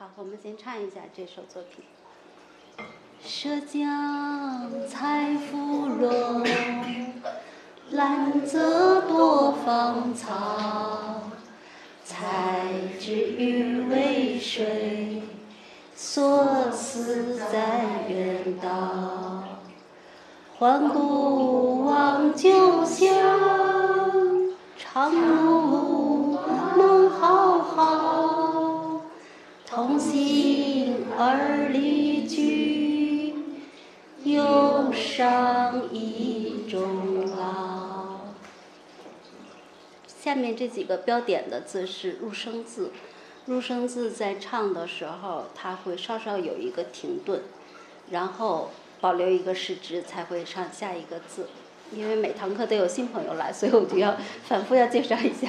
好，我们先唱一下这首作品。涉江采芙蓉，兰泽多芳草。采之欲为水，所思在远道。环顾望旧乡，长路同心而离居，忧伤意中老。下面这几个标点的字是入声字，入声字在唱的时候，它会稍稍有一个停顿，然后保留一个时值，才会上下一个字。因为每堂课都有新朋友来，所以我就要反复要介绍一下。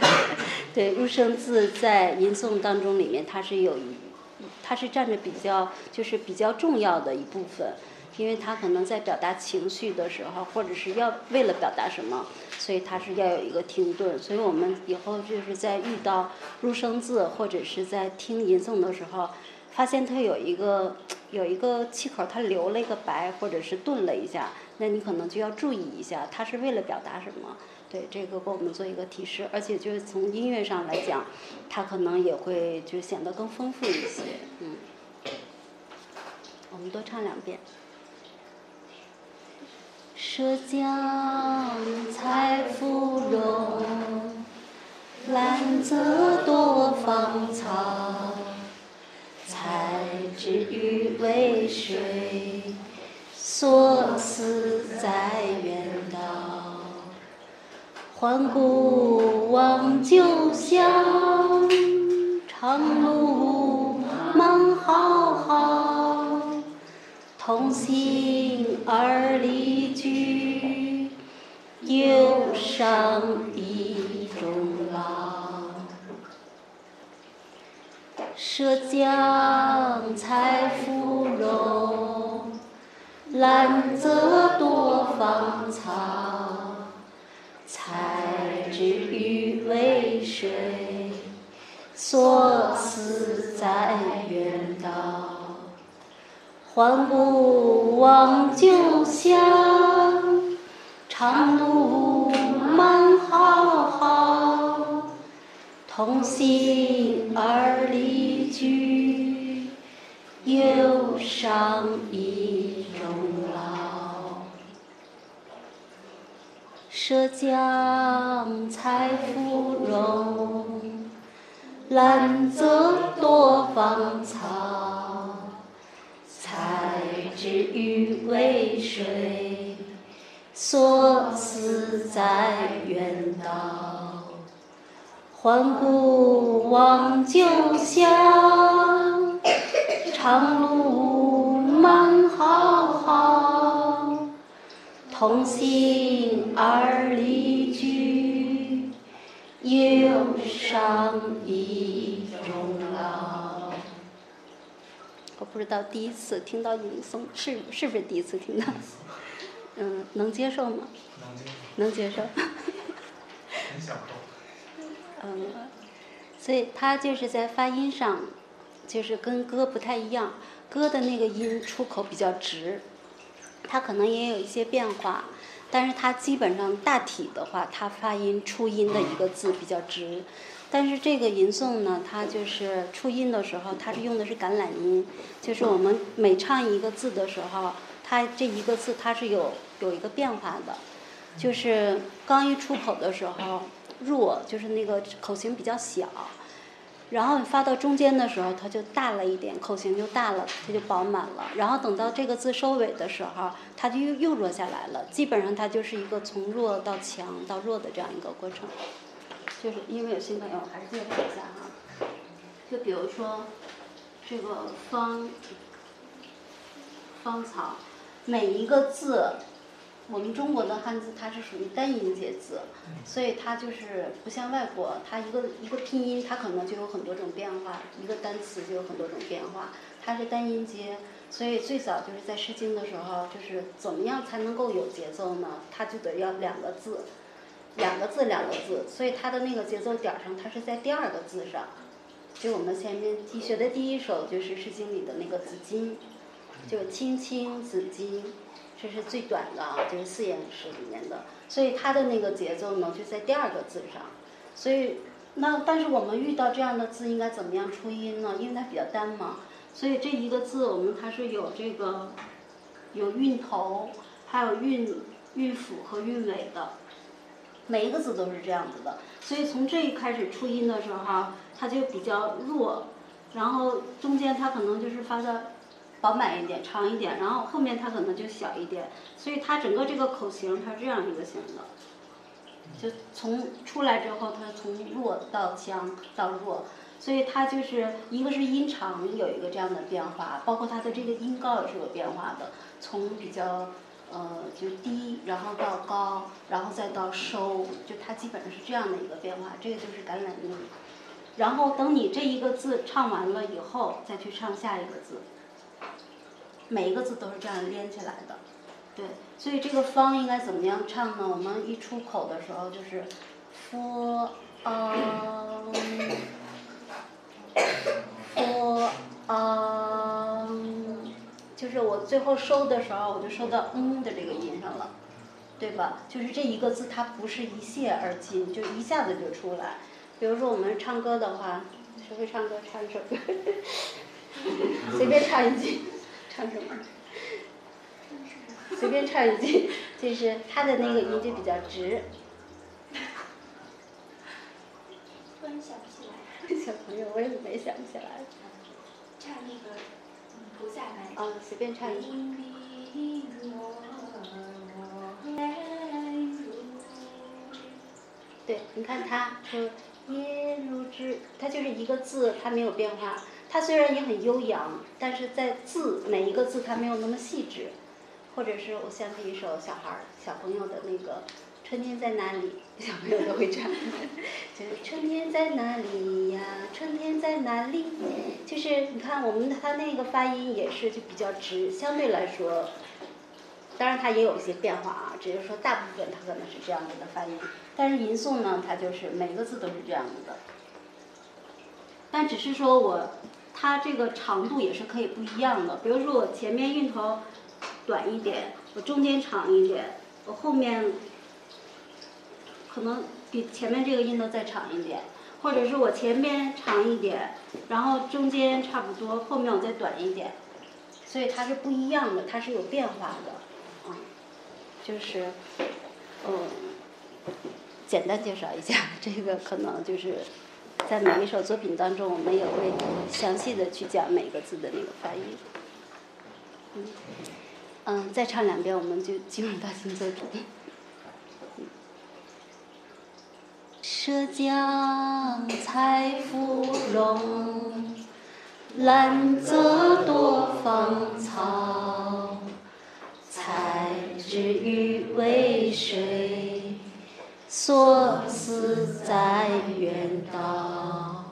对，入声字在吟诵当中里面，它是有一。它是占着比较，就是比较重要的一部分，因为它可能在表达情绪的时候，或者是要为了表达什么，所以它是要有一个停顿。所以我们以后就是在遇到入声字或者是在听吟诵的时候，发现它有一个有一个气口，它留了一个白，或者是顿了一下，那你可能就要注意一下，它是为了表达什么。对这个给我们做一个提示，而且就是从音乐上来讲，它可能也会就显得更丰富一些，嗯。我们多唱两遍。涉江采芙蓉，兰泽多芳草。采之欲为水，所思在远道。环顾望旧乡，长路漫浩浩。同心而离居，忧伤意中老。涉江采芙蓉，兰泽多芳草。采之欲为水，所思在远道。环顾望旧乡，长路漫浩浩。同心而离居，忧伤一中老。涉江采芙蓉，兰泽多芳草。采之欲为水，所思在远道。环顾望旧乡，长路漫浩浩。同心而离居，忧伤以终老。我不知道第一次听到吟诵是是不是第一次听到？嗯，能接受吗？能接受。能接受。嗯，所以他就是在发音上，就是跟歌不太一样。歌的那个音出口比较直。它可能也有一些变化，但是它基本上大体的话，它发音出音的一个字比较直。但是这个吟诵呢，它就是出音的时候，它是用的是橄榄音，就是我们每唱一个字的时候，它这一个字它是有有一个变化的，就是刚一出口的时候弱，就是那个口型比较小。然后你发到中间的时候，它就大了一点，口型就大了，它就饱满了。然后等到这个字收尾的时候，它就又又弱下来了。基本上它就是一个从弱到强到弱的这样一个过程。就是因为有新朋友，还是介绍一下哈。就比如说这个芳芳草，每一个字。我们中国的汉字它是属于单音节字，所以它就是不像外国，它一个一个拼音它可能就有很多种变化，一个单词就有很多种变化。它是单音节，所以最早就是在《诗经》的时候，就是怎么样才能够有节奏呢？它就得要两个字，两个字两个字，所以它的那个节奏点上它是在第二个字上，就我们前面第学的第一首就是《诗经》里的那个《子衿》，就“青青子衿”，这是最短的啊，就是四言诗里面的。所以它的那个节奏呢，就在第二个字上。所以那但是我们遇到这样的字应该怎么样出音呢？因为它比较单嘛，所以这一个字我们它是有这个有韵头，还有韵韵辅和韵尾的。每一个字都是这样子的，所以从这一开始出音的时候哈，它就比较弱，然后中间它可能就是发的饱满一点、长一点，然后后面它可能就小一点，所以它整个这个口型它是这样一个型的，就从出来之后，它从弱到强到弱，所以它就是一个是音长有一个这样的变化，包括它的这个音高也是有变化的，从比较。呃，就低，然后到高，然后再到收，就它基本上是这样的一个变化。这个就是橄榄音。然后等你这一个字唱完了以后，再去唱下一个字。每一个字都是这样连起来的，对。所以这个方应该怎么样唱呢？我们一出口的时候就是 f a f a 就是我最后收的时候，我就收到嗯的这个音上了，对吧？就是这一个字它不是一泻而尽，就一下子就出来。比如说我们唱歌的话，谁会唱歌？唱一首歌，随便唱一句，唱什么？随便唱一句，就是他的那个音就比较直。突然想不起来。小朋友，我也没想起来。唱那个。啊，随便唱一句。对，你看他说“夜如之”，他就是一个字，他没有变化。它虽然也很悠扬，但是在字每一个字它没有那么细致。或者是我想起一首小孩儿、小朋友的那个。春天在哪里？小朋友都会唱，就是春天在哪里呀？春天在哪里？就是你看，我们他那个发音也是就比较直，相对来说，当然它也有一些变化啊，只是说大部分它可能是这样子的发音。但是吟诵呢，它就是每个字都是这样子的。但只是说我，它这个长度也是可以不一样的。比如说我前面印头短一点，我中间长一点，我后面。可能比前面这个印头再长一点，或者是我前边长一点，然后中间差不多，后面我再短一点，所以它是不一样的，它是有变化的，啊，就是，嗯，简单介绍一下，这个可能就是在每一首作品当中，我们也会详细的去讲每个字的那个发音，嗯，嗯，再唱两遍，我们就进入到新作品。涉江采芙蓉，兰泽多芳草。采之欲为水，所思在远道。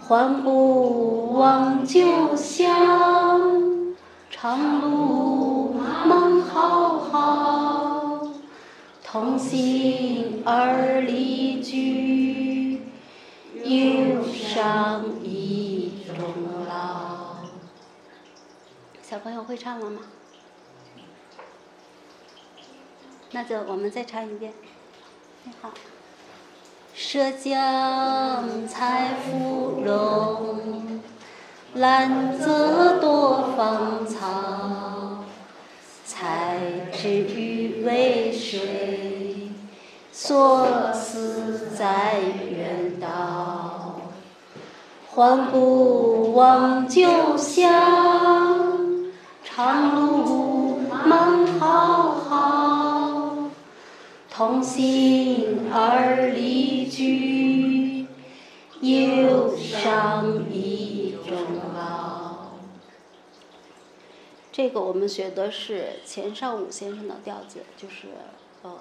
还不忘旧乡，长路漫浩浩。同心而离居，忧伤意终老。小朋友会唱了吗？那就我们再唱一遍。好。涉江采芙蓉，兰泽多芳草。采之欲为水，所思在远道。还不忘旧乡，长路漫浩浩。同心而离居，忧伤以终老。这个我们学的是钱绍武先生的调子，就是呃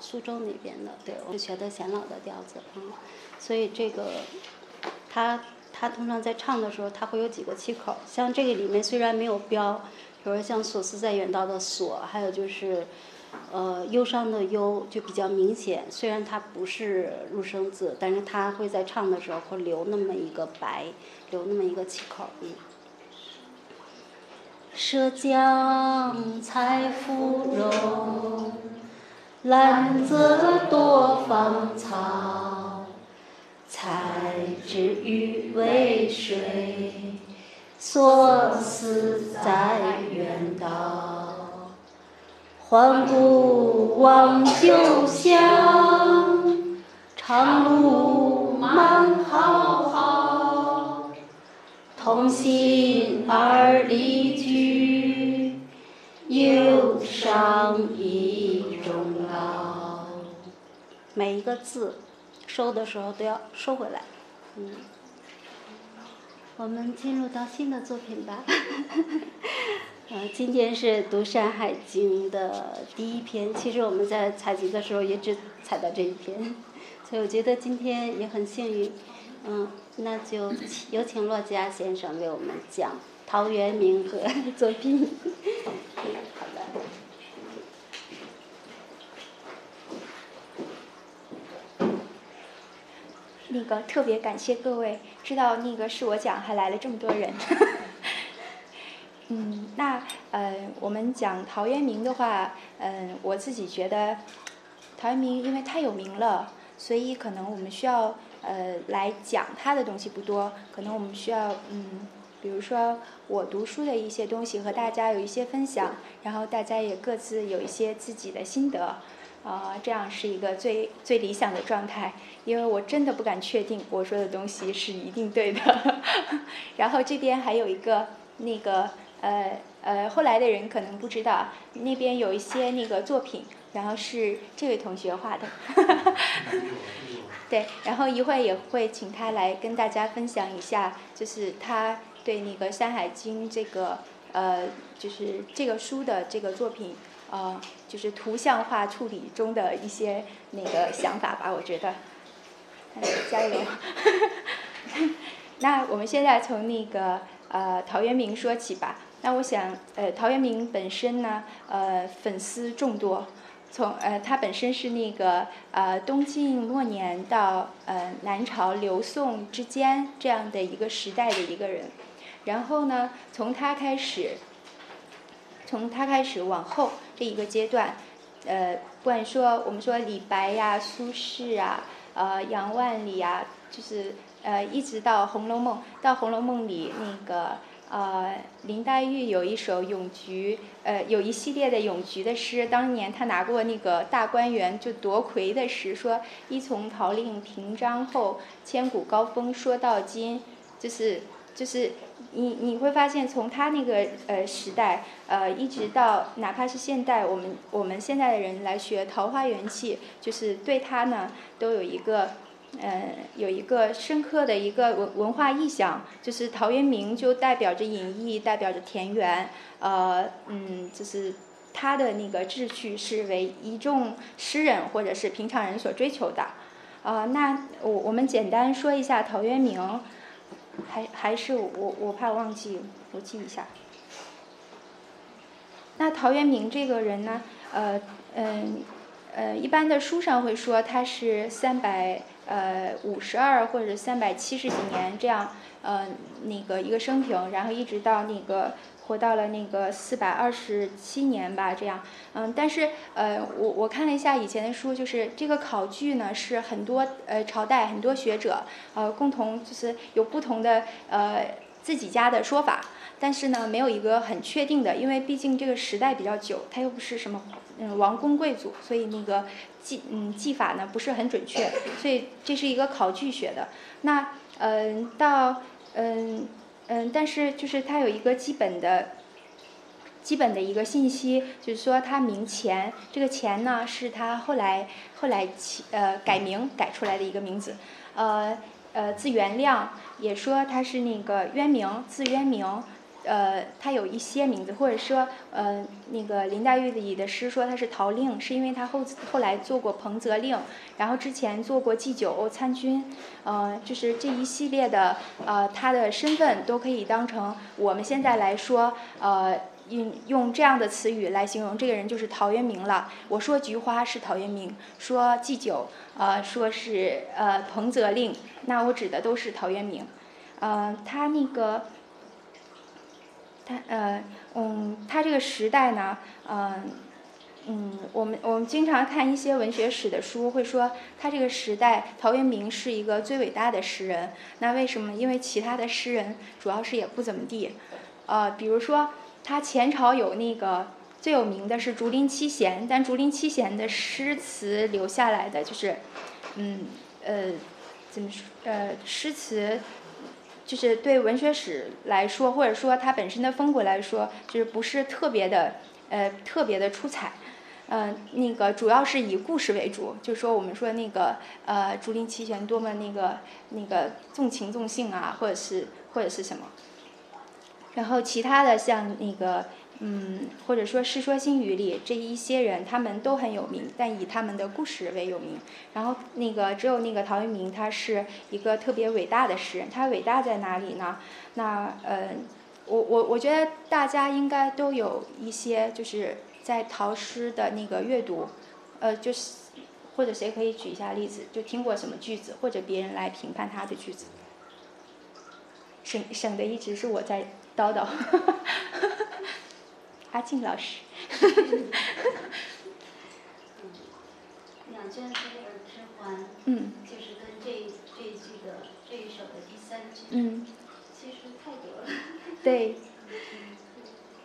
苏州那边的，对，我们学的贤老的调子，嗯，所以这个他他通常在唱的时候，他会有几个气口，像这个里面虽然没有标，比如像所思在远道的所，还有就是呃，忧伤的忧就比较明显，虽然它不是入声字，但是它会在唱的时候会留那么一个白，留那么一个气口，嗯。涉江采芙蓉，兰泽多芳草，采之欲为水，所思在远道。还故望旧乡，长路漫浩浩。同心而离居，忧伤意中老。每一个字收的时候都要收回来，嗯。我们进入到新的作品吧。呃，今天是读《山海经》的第一篇。其实我们在采集的时候也只采到这一篇，所以我觉得今天也很幸运。嗯，那就有请骆家先生为我们讲陶渊明和作品。好的。那个特别感谢各位，知道那个是我讲，还来了这么多人。嗯，那呃，我们讲陶渊明的话，嗯，我自己觉得，陶渊明因为太有名了，所以可能我们需要呃来讲他的东西不多，可能我们需要嗯，比如说我读书的一些东西和大家有一些分享，然后大家也各自有一些自己的心得，啊，这样是一个最最理想的状态，因为我真的不敢确定我说的东西是一定对的。然后这边还有一个那个。呃呃，后来的人可能不知道，那边有一些那个作品，然后是这位同学画的，对，然后一会儿也会请他来跟大家分享一下，就是他对那个《山海经》这个呃，就是这个书的这个作品，呃，就是图像化处理中的一些那个想法吧，我觉得，加油。那我们现在从那个呃陶渊明说起吧。那我想，呃，陶渊明本身呢，呃，粉丝众多，从呃他本身是那个呃东晋末年到呃南朝刘宋之间这样的一个时代的一个人，然后呢，从他开始，从他开始往后这一个阶段，呃，不管说我们说李白呀、苏轼啊、呃杨万里呀，就是呃一直到《红楼梦》，到《红楼梦》里那个。呃，林黛玉有一首咏菊，呃，有一系列的咏菊的诗。当年她拿过那个大观园就夺魁的诗，说“一从陶令平章后，千古高峰说到今”，就是就是你你会发现，从他那个呃时代，呃，一直到哪怕是现代，我们我们现在的人来学桃花源记，就是对他呢都有一个。呃，有一个深刻的一个文文化意象，就是陶渊明就代表着隐逸，代表着田园。呃，嗯，就是他的那个志趣是为一众诗人或者是平常人所追求的。呃，那我我们简单说一下陶渊明，还还是我我怕忘记，我记一下。那陶渊明这个人呢，呃，嗯，呃，一般的书上会说他是三百。呃，五十二或者三百七十几年这样，呃，那个一个生平，然后一直到那个活到了那个四百二十七年吧，这样，嗯，但是呃，我我看了一下以前的书，就是这个考据呢是很多呃朝代很多学者呃共同就是有不同的呃自己家的说法，但是呢没有一个很确定的，因为毕竟这个时代比较久，它又不是什么。嗯，王公贵族，所以那个记嗯技法呢不是很准确，所以这是一个考据学的。那嗯到嗯嗯，但是就是它有一个基本的，基本的一个信息，就是说他名钱，这个钱呢是他后来后来起呃改名改出来的一个名字，呃呃字元亮，也说他是那个渊明，字渊明。呃，他有一些名字，或者说，呃，那个林黛玉里的诗说他是陶令，是因为他后后来做过彭泽令，然后之前做过祭酒参军，呃，就是这一系列的，呃，他的身份都可以当成我们现在来说，呃，用用这样的词语来形容这个人就是陶渊明了。我说菊花是陶渊明，说祭酒，呃，说是呃彭泽令，那我指的都是陶渊明。呃，他那个，呃嗯，他这个时代呢，嗯嗯，我们我们经常看一些文学史的书，会说他这个时代陶渊明是一个最伟大的诗人。那为什么？因为其他的诗人主要是也不怎么地。呃，比如说他前朝有那个最有名的是竹林七贤，但竹林七贤的诗词留下来的就是，嗯呃，怎么说？呃，诗词就是对文学史来说，或者说它本身的风格来说，就是不是特别的呃特别的出彩。嗯，那个主要是以故事为主，就是说我们说那个呃竹林七贤多么那个那个纵情纵性啊，或者是或者是什么。然后其他的像那个，嗯，或者说《世说新语》里这一些人，他们都很有名，但以他们的故事为有名。然后那个只有那个陶渊明，他是一个特别伟大的诗人。他伟大在哪里呢？那呃，我我我觉得大家应该都有一些就是在陶诗的那个阅读，呃，就是或者谁可以举一下例子，就听过什么句子，或者别人来评判他的句子。省省的一直是我在。叨叨，阿静老师。两卷。嗯。就是跟这这一句的这一首的第三句。嗯。其实太多了。对。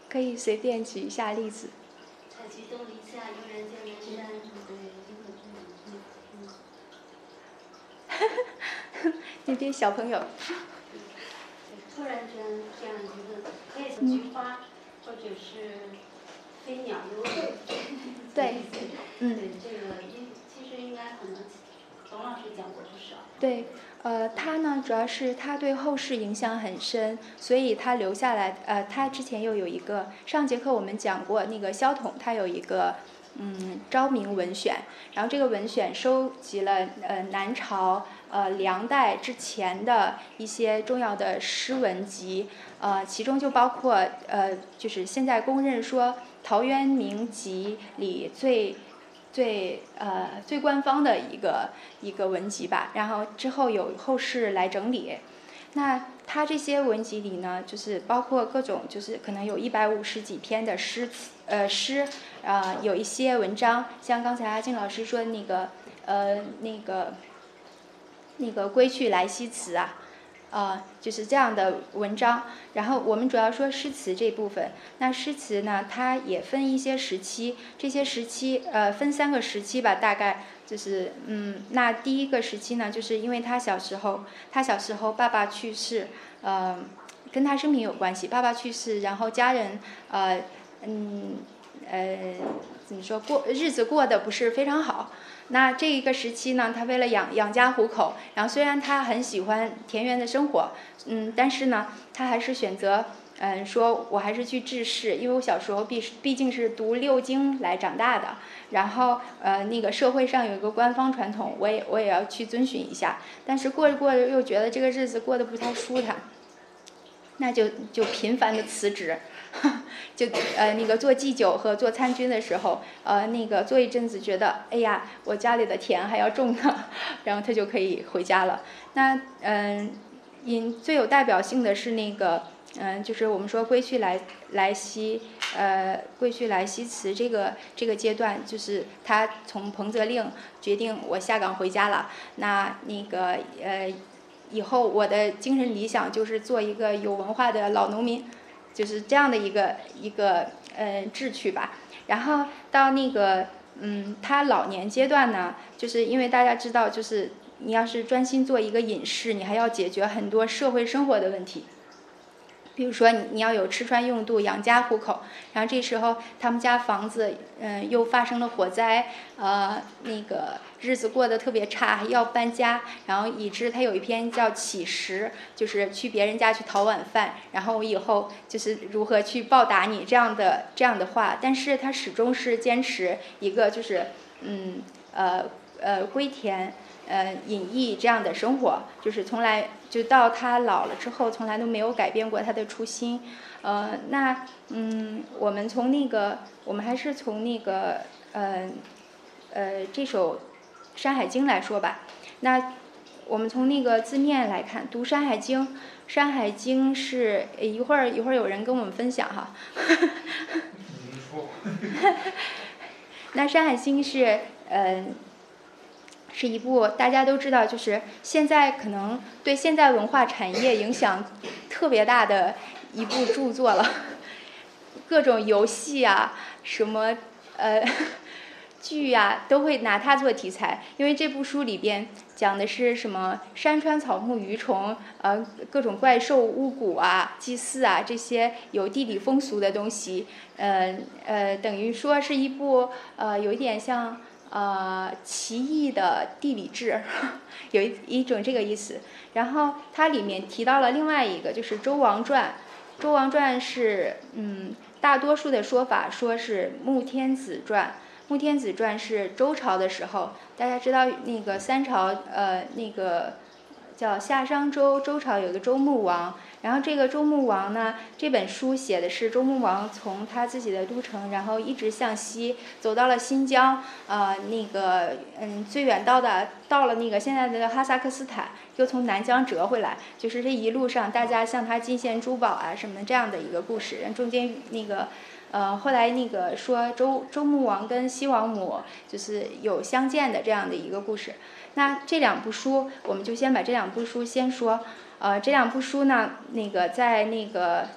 可以随便举一下例子。采菊东篱下，悠然见南山。对，那边 小朋友。突然间这样一个菊花，或者是飞鸟游鱼，对，嗯，对这个应其实应该可能董老师讲过不少。对，呃，他呢主要是他对后世影响很深，所以他留下来。呃，他之前又有一个上节课我们讲过那个萧统，他有一个嗯《昭明文选》，然后这个文选收集了呃南朝。呃，梁代之前的一些重要的诗文集，呃，其中就包括呃，就是现在公认说《陶渊明集》里最最呃最官方的一个一个文集吧。然后之后有后世来整理。那他这些文集里呢，就是包括各种，就是可能有一百五十几篇的诗词呃诗，啊，有一些文章，像刚才阿静老师说的那个呃那个。那个《归去来兮辞》啊，呃，就是这样的文章。然后我们主要说诗词这部分。那诗词呢，它也分一些时期，这些时期呃分三个时期吧，大概就是嗯，那第一个时期呢，就是因为他小时候，他小时候爸爸去世，呃，跟他生平有关系。爸爸去世，然后家人呃嗯呃怎么说过日子过得不是非常好。那这一个时期呢，他为了养养家糊口，然后虽然他很喜欢田园的生活，嗯，但是呢，他还是选择，嗯，说我还是去治世，因为我小时候毕毕竟是读六经来长大的，然后呃，那个社会上有一个官方传统，我也我也要去遵循一下，但是过着过着又觉得这个日子过得不太舒坦，那就就频繁的辞职。就呃那个做祭酒和做参军的时候，呃那个做一阵子觉得，哎呀，我家里的田还要种呢，然后他就可以回家了。那嗯，因最有代表性的是那个，嗯，就是我们说《归去来来兮》呃，《归去来兮辞》这个这个阶段，就是他从彭泽令决定我下岗回家了。那那个呃，以后我的精神理想就是做一个有文化的老农民。就是这样的一个一个呃志趣吧，然后到那个嗯，他老年阶段呢，就是因为大家知道，就是你要是专心做一个隐士，你还要解决很多社会生活的问题。比如说，你你要有吃穿用度，养家糊口。然后这时候他们家房子，嗯，又发生了火灾，呃，那个日子过得特别差，要搬家。然后以致他有一篇叫《乞食》，就是去别人家去讨晚饭，然后我以后就是如何去报答你这样的这样的话。但是他始终是坚持一个，就是嗯呃呃归田。呃隐逸这样的生活，就是从来就到他老了之后，从来都没有改变过他的初心。呃，那嗯，我们从那个，我们还是从那个呃呃这首《山海经》来说吧。那我们从那个字面来看，读《山海经》，《山海经》是一会儿一会儿有人跟我们分享哈。那《山海经》是嗯，是一部大家都知道，就是现在可能对现在文化产业影响特别大的一部著作了。各种游戏啊，什么呃。剧啊，都会拿它做题材，因为这部书里边讲的是什么山川草木鱼虫，呃，各种怪兽、巫蛊啊、祭祀啊这些有地理风俗的东西，呃呃，等于说是一部呃有一点像呃奇异的地理志，有一一种这个意思。然后它里面提到了另外一个，就是《周王传》，《周王传》是嗯，大多数的说法说是《穆天子传》。《穆天子传》是周朝的时候，大家知道那个三朝，呃，那个叫夏商周，周朝有个周穆王。然后这个周穆王呢，这本书写的是周穆王从他自己的都城，然后一直向西走到了新疆，呃，那个嗯，最远到的到了那个现在的哈萨克斯坦，又从南疆折回来，就是这一路上大家向他进献珠宝啊什么这样的一个故事。中间那个。呃，后来那个说周周穆王跟西王母就是有相见的这样的一个故事。那这两部书，我们就先把这两部书先说。呃，这两部书呢，那个在那个，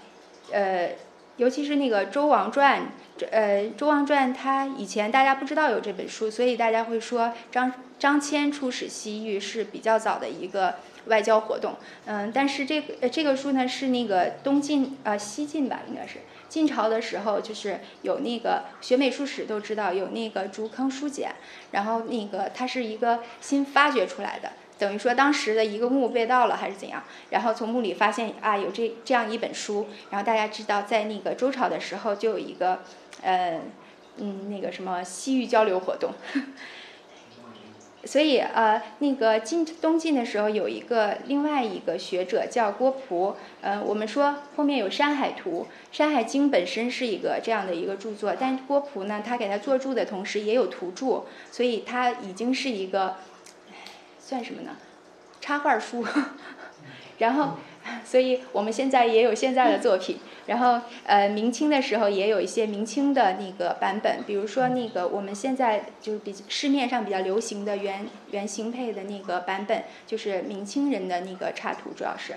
呃，尤其是那个《周王传》，呃，《周王传》它以前大家不知道有这本书，所以大家会说张张骞出使西域是比较早的一个外交活动。嗯，但是这个这个书呢是那个东晋呃西晋吧，应该是。晋朝的时候，就是有那个学美术史都知道有那个竹坑书简，然后那个它是一个新发掘出来的，等于说当时的一个墓被盗了还是怎样，然后从墓里发现啊有这这样一本书，然后大家知道在那个周朝的时候就有一个，呃，嗯那个什么西域交流活动。所以呃，那个晋东晋的时候有一个另外一个学者叫郭璞，呃，我们说后面有《山海图》，《山海经》本身是一个这样的一个著作，但郭璞呢，他给他作注的同时也有图注，所以他已经是一个算什么呢？插画书，然后。所以我们现在也有现在的作品，然后呃，明清的时候也有一些明清的那个版本，比如说那个我们现在就是比市面上比较流行的原原型配的那个版本，就是明清人的那个插图，主要是。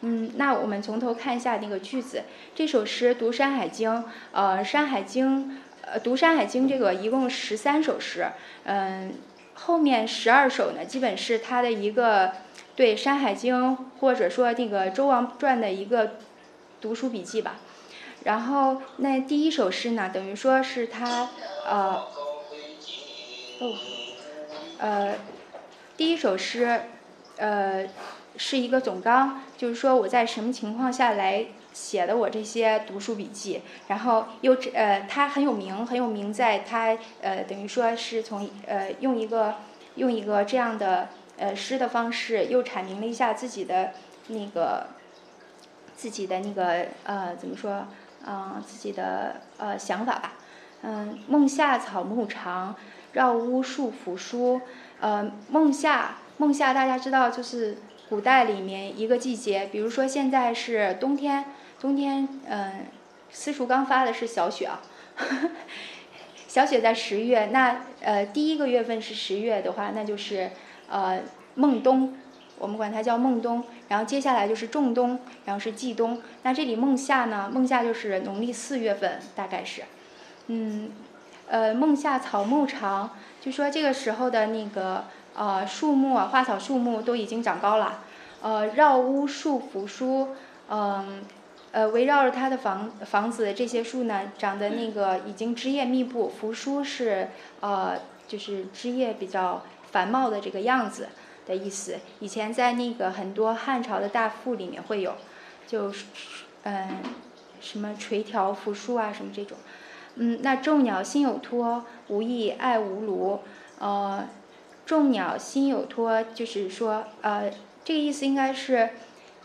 嗯，那我们从头看一下那个句子。这首诗读《山海经》，呃，《山海经》呃，读《山海经》这个一共十三首诗，嗯，后面十二首呢，基本是他的一个。对《山海经》或者说那个《周王传》的一个读书笔记吧，然后那第一首诗呢，等于说是他呃哦呃第一首诗呃是一个总纲，就是说我在什么情况下来写的我这些读书笔记，然后又呃他很有名很有名，在他呃等于说是从呃用一个用一个这样的。呃，诗的方式又阐明了一下自己的那个自己的那个呃，怎么说？嗯，自己的呃想法吧。嗯，梦夏草木长，绕屋树扶疏。呃，梦夏，梦夏大家知道就是古代里面一个季节，比如说现在是冬天，冬天嗯，私塾刚发的是小雪啊，小雪在十月，那呃第一个月份是十月的话，那就是。呃，孟冬，我们管它叫孟冬，然后接下来就是仲冬，然后是季冬。那这里孟夏呢？孟夏就是农历四月份，大概是，嗯，呃，孟夏草木长，就说这个时候的那个呃树木啊，花草树木都已经长高了。呃，绕屋树扶疏，嗯，呃围绕着它的房房子这些树呢，长得那个已经枝叶密布，扶疏是呃，就是枝叶比较。繁茂的这个样子的意思，以前在那个很多汉朝的大赋里面会有，就嗯，什么垂条扶疏啊，什么这种，嗯，那众鸟心有托，无意爱无庐，呃，众鸟心有托，就是说，呃，这个意思应该是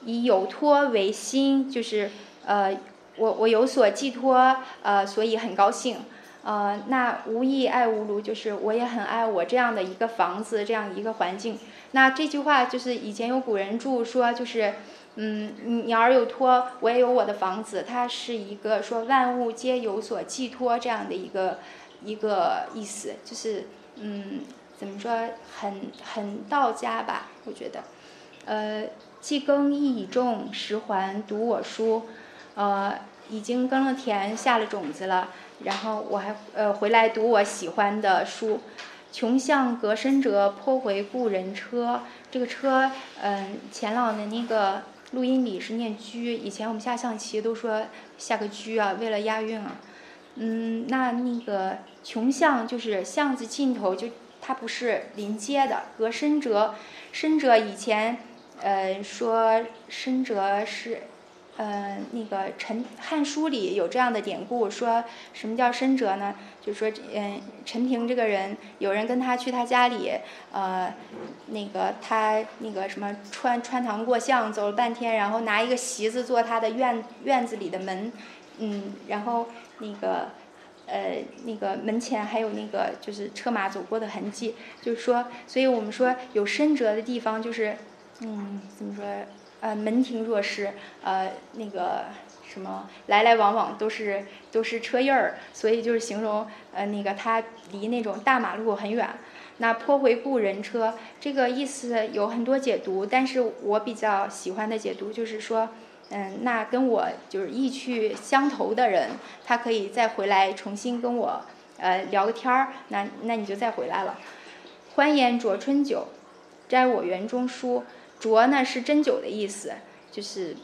以有托为心，就是呃，我我有所寄托，呃，所以很高兴。呃，那无意爱无庐，就是我也很爱我这样的一个房子，这样一个环境。那这句话就是以前有古人注说，就是嗯，鸟儿有托，我也有我的房子，它是一个说万物皆有所寄托这样的一个一个意思，就是嗯，怎么说，很很道家吧，我觉得。呃，既耕亦已种，十环读我书，呃，已经耕了田，下了种子了。然后我还呃回来读我喜欢的书，穷巷隔深辙，颇回故人车。这个车，嗯，钱老的那个录音里是念居，以前我们下象棋都说下个居啊，为了押韵啊。嗯，那那个穷巷就是巷子尽头，就它不是临街的。隔深辙，深辙以前，呃，说深辙是。呃，那个《陈汉书》里有这样的典故，说什么叫深折呢？就说，嗯，陈平这个人，有人跟他去他家里，呃，那个他那个什么穿穿堂过巷，走了半天，然后拿一个席子做他的院院子里的门，嗯，然后那个呃那个门前还有那个就是车马走过的痕迹，就是说，所以我们说有深折的地方，就是嗯，怎么说？呃，门庭若市，呃，那个什么，来来往往都是都是车印儿，所以就是形容呃那个它离那种大马路很远。那颇回故人车，这个意思有很多解读，但是我比较喜欢的解读就是说，嗯，那跟我就是意趣相投的人，他可以再回来重新跟我呃聊个天儿，那那你就再回来了。欢颜酌春酒，摘我园中书。酌呢是斟酒的意思，就是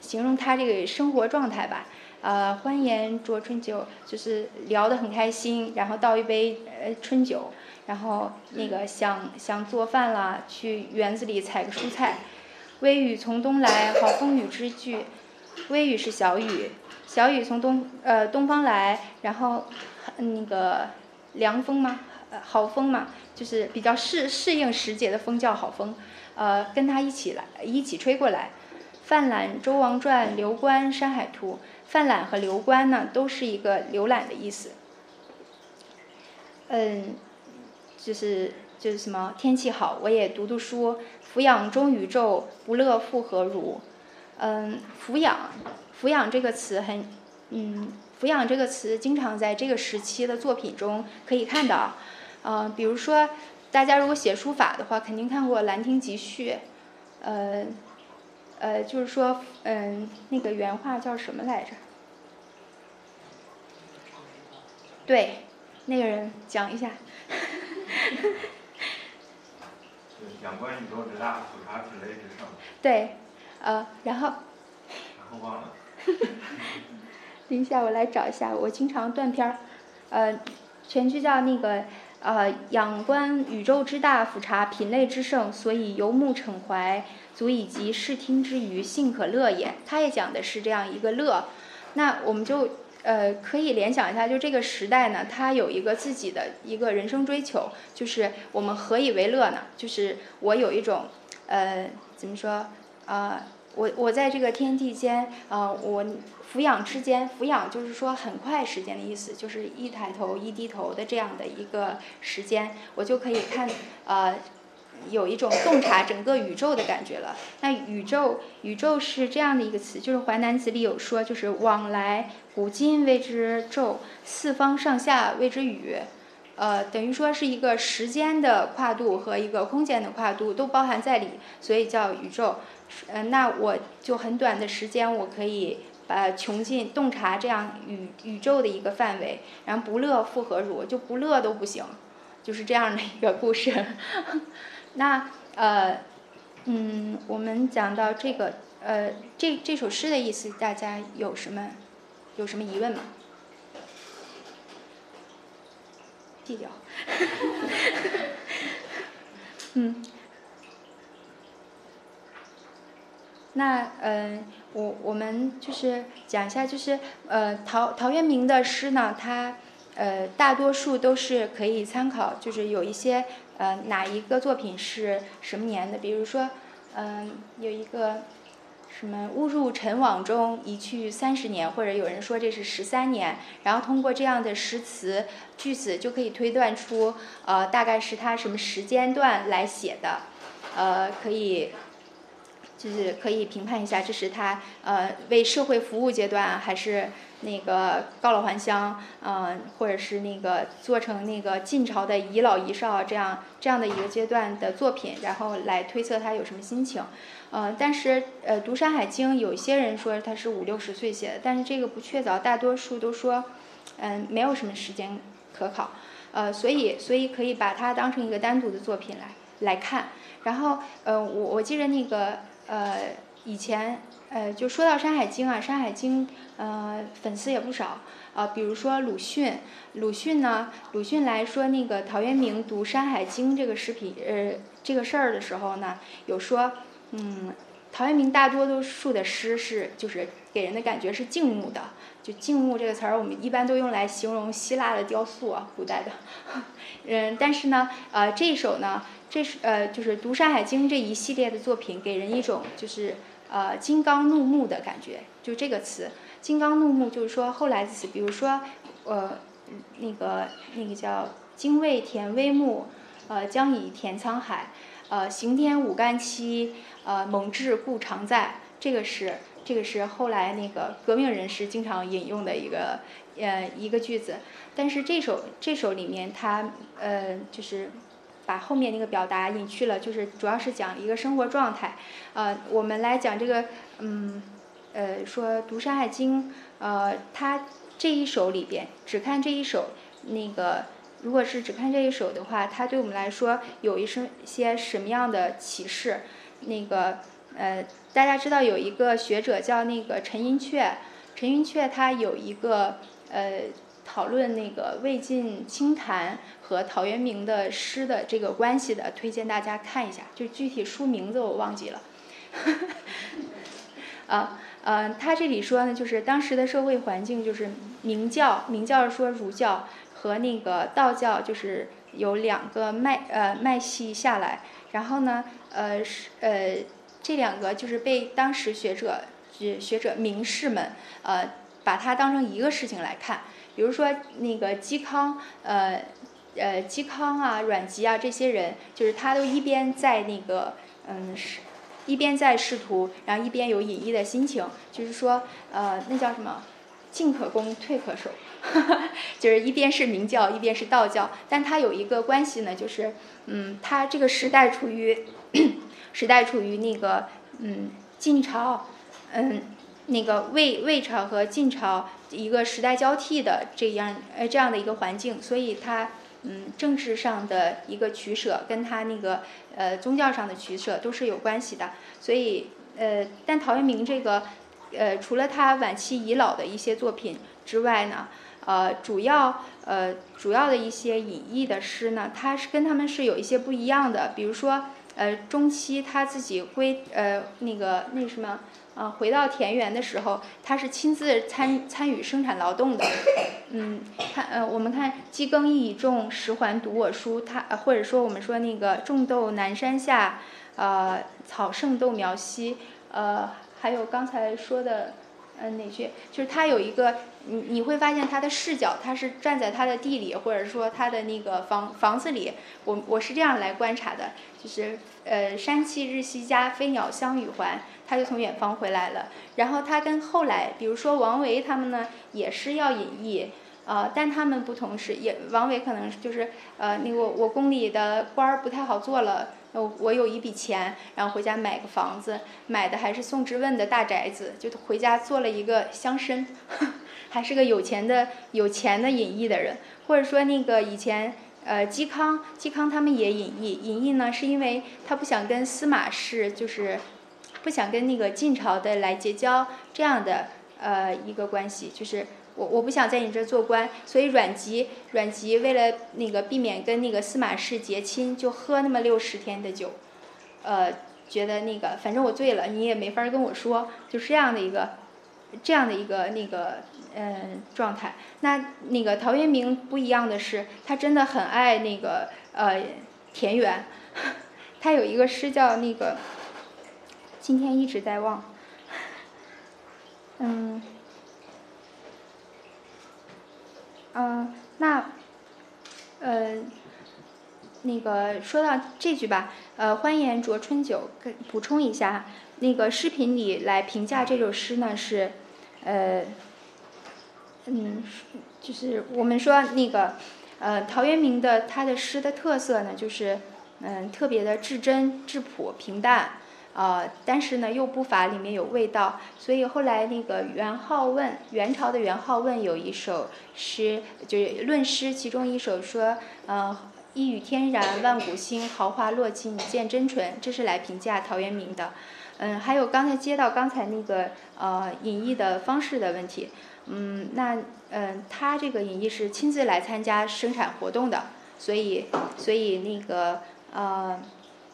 形容他这个生活状态吧。呃，欢颜酌春酒，就是聊得很开心，然后倒一杯呃春酒，然后那个想想做饭了，去园子里采个蔬菜。微雨从东来，好风雨之句。微雨是小雨，小雨从东呃东方来，然后那个凉风嘛，呃好风嘛，就是比较适适应时节的风叫好风。呃，跟他一起来，一起吹过来。泛览《周王传》《刘关》《山海图》。泛览和刘关呢，都是一个浏览的意思。嗯，就是就是什么天气好，我也读读书。俯仰中宇宙，不乐复何如？嗯，俯仰，俯仰这个词很，嗯，俯仰这个词经常在这个时期的作品中可以看到。嗯，比如说。大家如果写书法的话，肯定看过《兰亭集序》，呃，呃，就是说，嗯，那个原话叫什么来着？对，那个人讲一下。仰观宇宙之大，俯察品类之盛。对，呃，然后。然后忘了。等一下，我来找一下，我经常断片儿，呃，全句叫那个。呃，仰观宇宙之大，俯察品类之盛，所以游目骋怀，足以及视听之娱，幸可乐也。他也讲的是这样一个乐。那我们就呃可以联想一下，就这个时代呢，他有一个自己的一个人生追求，就是我们何以为乐呢？就是我有一种呃怎么说啊？我我在这个天地间啊，我。俯仰之间，俯仰就是说很快时间的意思，就是一抬头一低头的这样的一个时间，我就可以看，呃，有一种洞察整个宇宙的感觉了。那宇宙，宇宙是这样的一个词，就是《淮南子》里有说，就是往来古今谓之宙，四方上下谓之宇，呃，等于说是一个时间的跨度和一个空间的跨度都包含在里，所以叫宇宙。嗯，那我就很短的时间，我可以。呃，穷尽洞察这样宇宇宙的一个范围，然后不乐复何如？就不乐都不行，就是这样的一个故事。那呃，嗯，我们讲到这个呃，这这首诗的意思，大家有什么有什么疑问吗？低调。嗯。那嗯。我我们就是讲一下，就是呃陶陶渊明的诗呢，他呃，大多数都是可以参考，就是有一些呃哪一个作品是什么年的，比如说，嗯、有一个什么误入尘网中一去三十年，或者有人说这是十三年，然后通过这样的诗词句子就可以推断出，呃，大概是他什么时间段来写的，呃，可以。就是可以评判一下，这是他呃为社会服务阶段，还是那个告老还乡，嗯、或者是那个做成那个晋朝的遗老遗少这样这样的一个阶段的作品，然后来推测他有什么心情。呃，但是呃，读《山海经》，有些人说他是五六十岁写的，但是这个不确凿，大多数都说，嗯、没有什么时间可考。呃，所以所以可以把它当成一个单独的作品来来看。然后呃，我我记得那个呃以前呃就说到《山海经》啊，《山海经》呃粉丝也不少。啊，比如说鲁迅，鲁迅呢，鲁迅来说那个陶渊明读《山海经》这个视频，呃，这个事儿的时候呢，有说，嗯，陶渊明大多数的诗是就是给人的感觉是静穆的，就静穆这个词儿，我们一般都用来形容希腊的雕塑啊，古代的，嗯，但是呢，呃，这首呢，这是呃，就是读《山海经》这一系列的作品，给人一种就是呃金刚怒目的感觉，就这个词。金刚怒目就是说后来的词，比如说，呃，那个那个叫“精卫填微木，呃，将以填沧海”，呃，“刑天舞干戚，呃，猛志故常在”，这个是这个是后来那个革命人士经常引用的一个呃一个句子。但是这首这首里面它呃就是把后面那个表达隐去了，就是主要是讲一个生活状态。呃，我们来讲这个嗯。呃，说读《山海经》，呃，它这一首里边，只看这一首，那个如果是只看这一首的话，它对我们来说有一些些什么样的启示？那个呃，大家知道有一个学者叫那个陈寅恪，陈寅恪他有一个呃讨论那个魏晋清谈和陶渊明的诗的这个关系的，推荐大家看一下，就具体书名字我忘记了，啊。呃，他这里说呢，就是当时的社会环境就是明教，明教是说儒教和那个道教，就是有两个脉呃脉系下来，然后呢，呃是呃这两个就是被当时学者学学者名士们呃把它当成一个事情来看，比如说那个嵇康呃呃嵇康啊阮籍啊这些人，就是他都一边在那个嗯是。一边在仕途，然后一边有隐逸的心情，就是说，呃，那叫什么？进可攻，退可守，就是一边是明教，一边是道教。但他有一个关系呢，就是，嗯，他这个时代处于 时代处于那个，嗯，晋朝，嗯，那个魏魏朝和晋朝一个时代交替的这样呃这样的一个环境，所以他。嗯，政治上的一个取舍，跟他那个呃宗教上的取舍都是有关系的。所以呃，但陶渊明这个呃，除了他晚期遗老的一些作品之外呢，呃，主要呃主要的一些隐逸的诗呢，他是跟他们是有一些不一样的。比如说呃，中期他自己归呃那个那什么。啊，回到田园的时候，他是亲自参参与生产劳动的。嗯，看，呃，我们看“鸡耕一种，十环读我书”，他或者说我们说那个“种豆南山下，呃，草盛豆苗稀”，呃，还有刚才说的，嗯，哪句？就是他有一个，你你会发现他的视角，他是站在他的地里，或者说他的那个房房子里。我我是这样来观察的，就是呃，山气日夕佳，飞鸟相与还。他就从远方回来了，然后他跟后来，比如说王维他们呢，也是要隐逸，呃，但他们不同是，也王维可能就是呃，那个我宫里的官儿不太好做了，我我有一笔钱，然后回家买个房子，买的还是宋之问的大宅子，就回家做了一个乡绅，还是个有钱的有钱的隐逸的人，或者说那个以前呃嵇康，嵇康他们也隐逸，隐逸呢是因为他不想跟司马氏就是。不想跟那个晋朝的来结交这样的呃一个关系，就是我我不想在你这做官，所以阮籍阮籍为了那个避免跟那个司马氏结亲，就喝那么六十天的酒，呃，觉得那个反正我醉了，你也没法跟我说，就是这样的一个这样的一个那个嗯状态。那那个陶渊明不一样的是，他真的很爱那个呃田园。他有一个诗叫那个，今天一直在忘，嗯，嗯，那呃那个说到这句吧，呃，欢颜酌春酒，跟补充一下，那个视频里来评价这首诗呢是，呃，嗯，就是我们说那个，呃，陶渊明的他的诗的特色呢就是。嗯，特别的至真、质朴、平淡，呃，但是呢又不乏里面有味道，所以后来那个元好问，元朝的元好问有一首诗，就是论诗，其中一首说，呃，一语天然，万古新，豪华落尽见真纯，这是来评价陶渊明的。嗯，还有刚才接到刚才那个呃隐逸的方式的问题，嗯，那嗯他这个隐逸是亲自来参加生产活动的，所以所以那个。呃，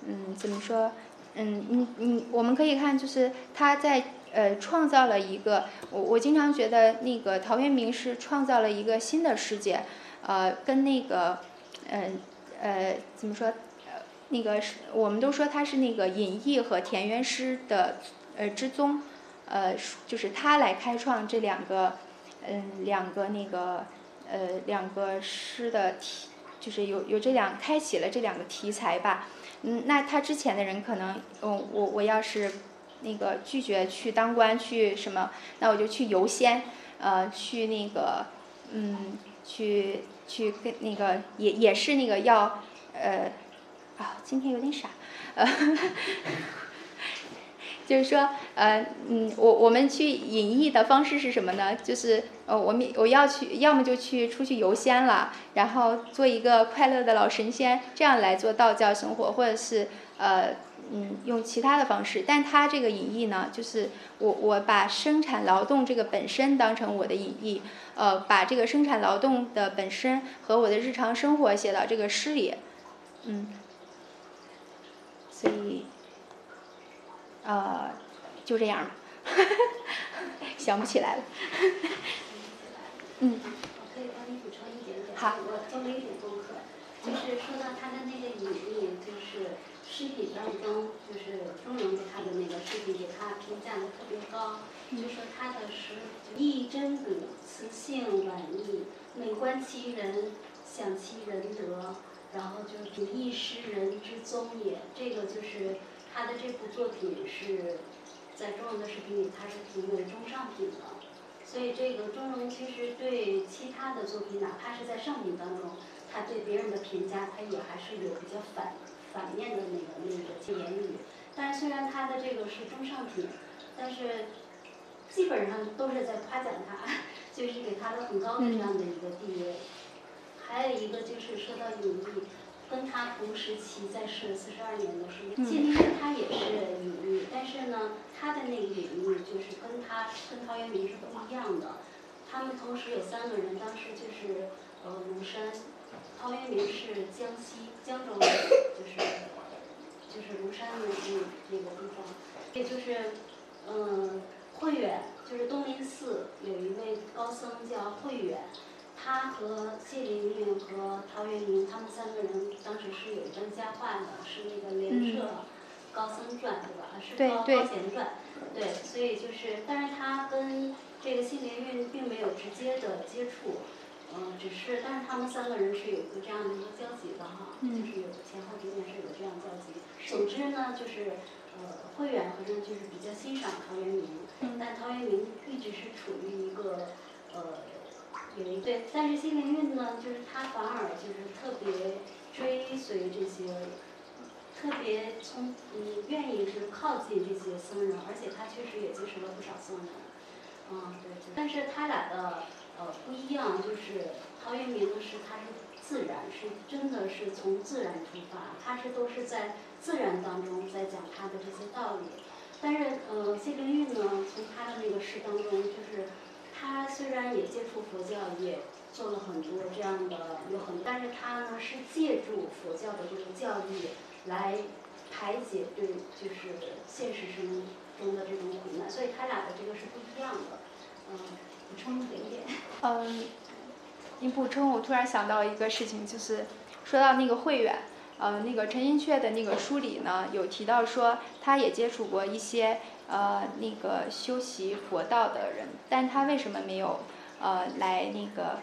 嗯，怎么说？嗯，你你，我们可以看，就是他在呃创造了一个，我我经常觉得那个陶渊明是创造了一个新的世界，呃，跟那个，嗯呃，怎么说？呃，那个是，我们都说他是那个隐逸和田园诗的呃之宗，呃，就是他来开创这两个，嗯，两个那个呃两个诗的题。就是有有这两开启了这两个题材吧，嗯，那他之前的人可能，嗯，我我要是那个拒绝去当官去什么，那我就去游仙，呃，去那个，嗯，去去跟那个也也是那个要，呃，啊，今天有点傻，呃。就是说，呃，嗯，我我们去隐逸的方式是什么呢？就是，呃，我们我要去，要么就去出去游仙了，然后做一个快乐的老神仙，这样来做道教生活，或者是，呃，嗯，用其他的方式。但他这个隐逸呢，就是我我把生产劳动这个本身当成我的隐逸，呃，把这个生产劳动的本身和我的日常生活写到这个诗里，嗯，所以。呃，就这样吧，想不起来了。嗯。我可以帮你补充一点点。好。我做了一点功课，就是说到他的那个隐逸，就是诗品当中，就是钟嵘给他的那个诗品给他评价的特别高，就说他的诗意真笃，词性婉逸，美观其人，享其人德，然后就主义诗人之宗也。这个就是。他的这部作品是在钟嵘的视频里，他是评为中上品的。所以这个钟嵘其实对其他的作品，哪怕是在上品当中，他对别人的评价，他也还是有比较反反面的那个那个言语。但是虽然他的这个是中上品，但是基本上都是在夸奖他，就是给他了很高的这样的一个地位。还有一个就是说到隐逸。跟他同时期在世四十二年的是谢灵运，他也是隐喻，但是呢，他的那个隐喻就是跟他跟陶渊明是不一样的。他们同时有三个人，当时就是呃庐山，陶渊明是江西江州人，就是就是庐山的那那个地方，也就是嗯慧远，就是东林寺有一位高僧叫慧远。他和谢灵运和陶渊明，他们三个人当时是有一段佳话的，是那个《连社高僧传》，对吧？是高高贤传。对，所以就是，但是他跟这个谢灵运并没有直接的接触，嗯，只是，但是他们三个人是有一个这样的一个交集的哈，就是有前后之间是有这样交集。总之呢，就是呃，慧远和尚就是比较欣赏陶渊明，但陶渊明一直是处于一个呃。有一对，但是心灵运呢，就是他反而就是特别追随这些，特别从嗯愿意是靠近这些僧人，而且他确实也结识了不少僧人，嗯对对。但是他俩的呃不一样，就是陶渊明的是他是自然，是真的是从自然出发，他是都是在自然当中在讲他的这些道理。但是呃谢灵运呢，从他的那个诗当中。然也接触佛教，也做了很多这样的，有很多，但是他呢是借助佛教的这个教义来排解对就是现实生活中的这种苦难，所以他俩的这个是不一样的。嗯，补充一点点。嗯，你补充，我突然想到一个事情，就是说到那个慧远，呃，那个陈寅恪的那个书里呢，有提到说他也接触过一些呃那个修习佛道的人，但他为什么没有呃来那个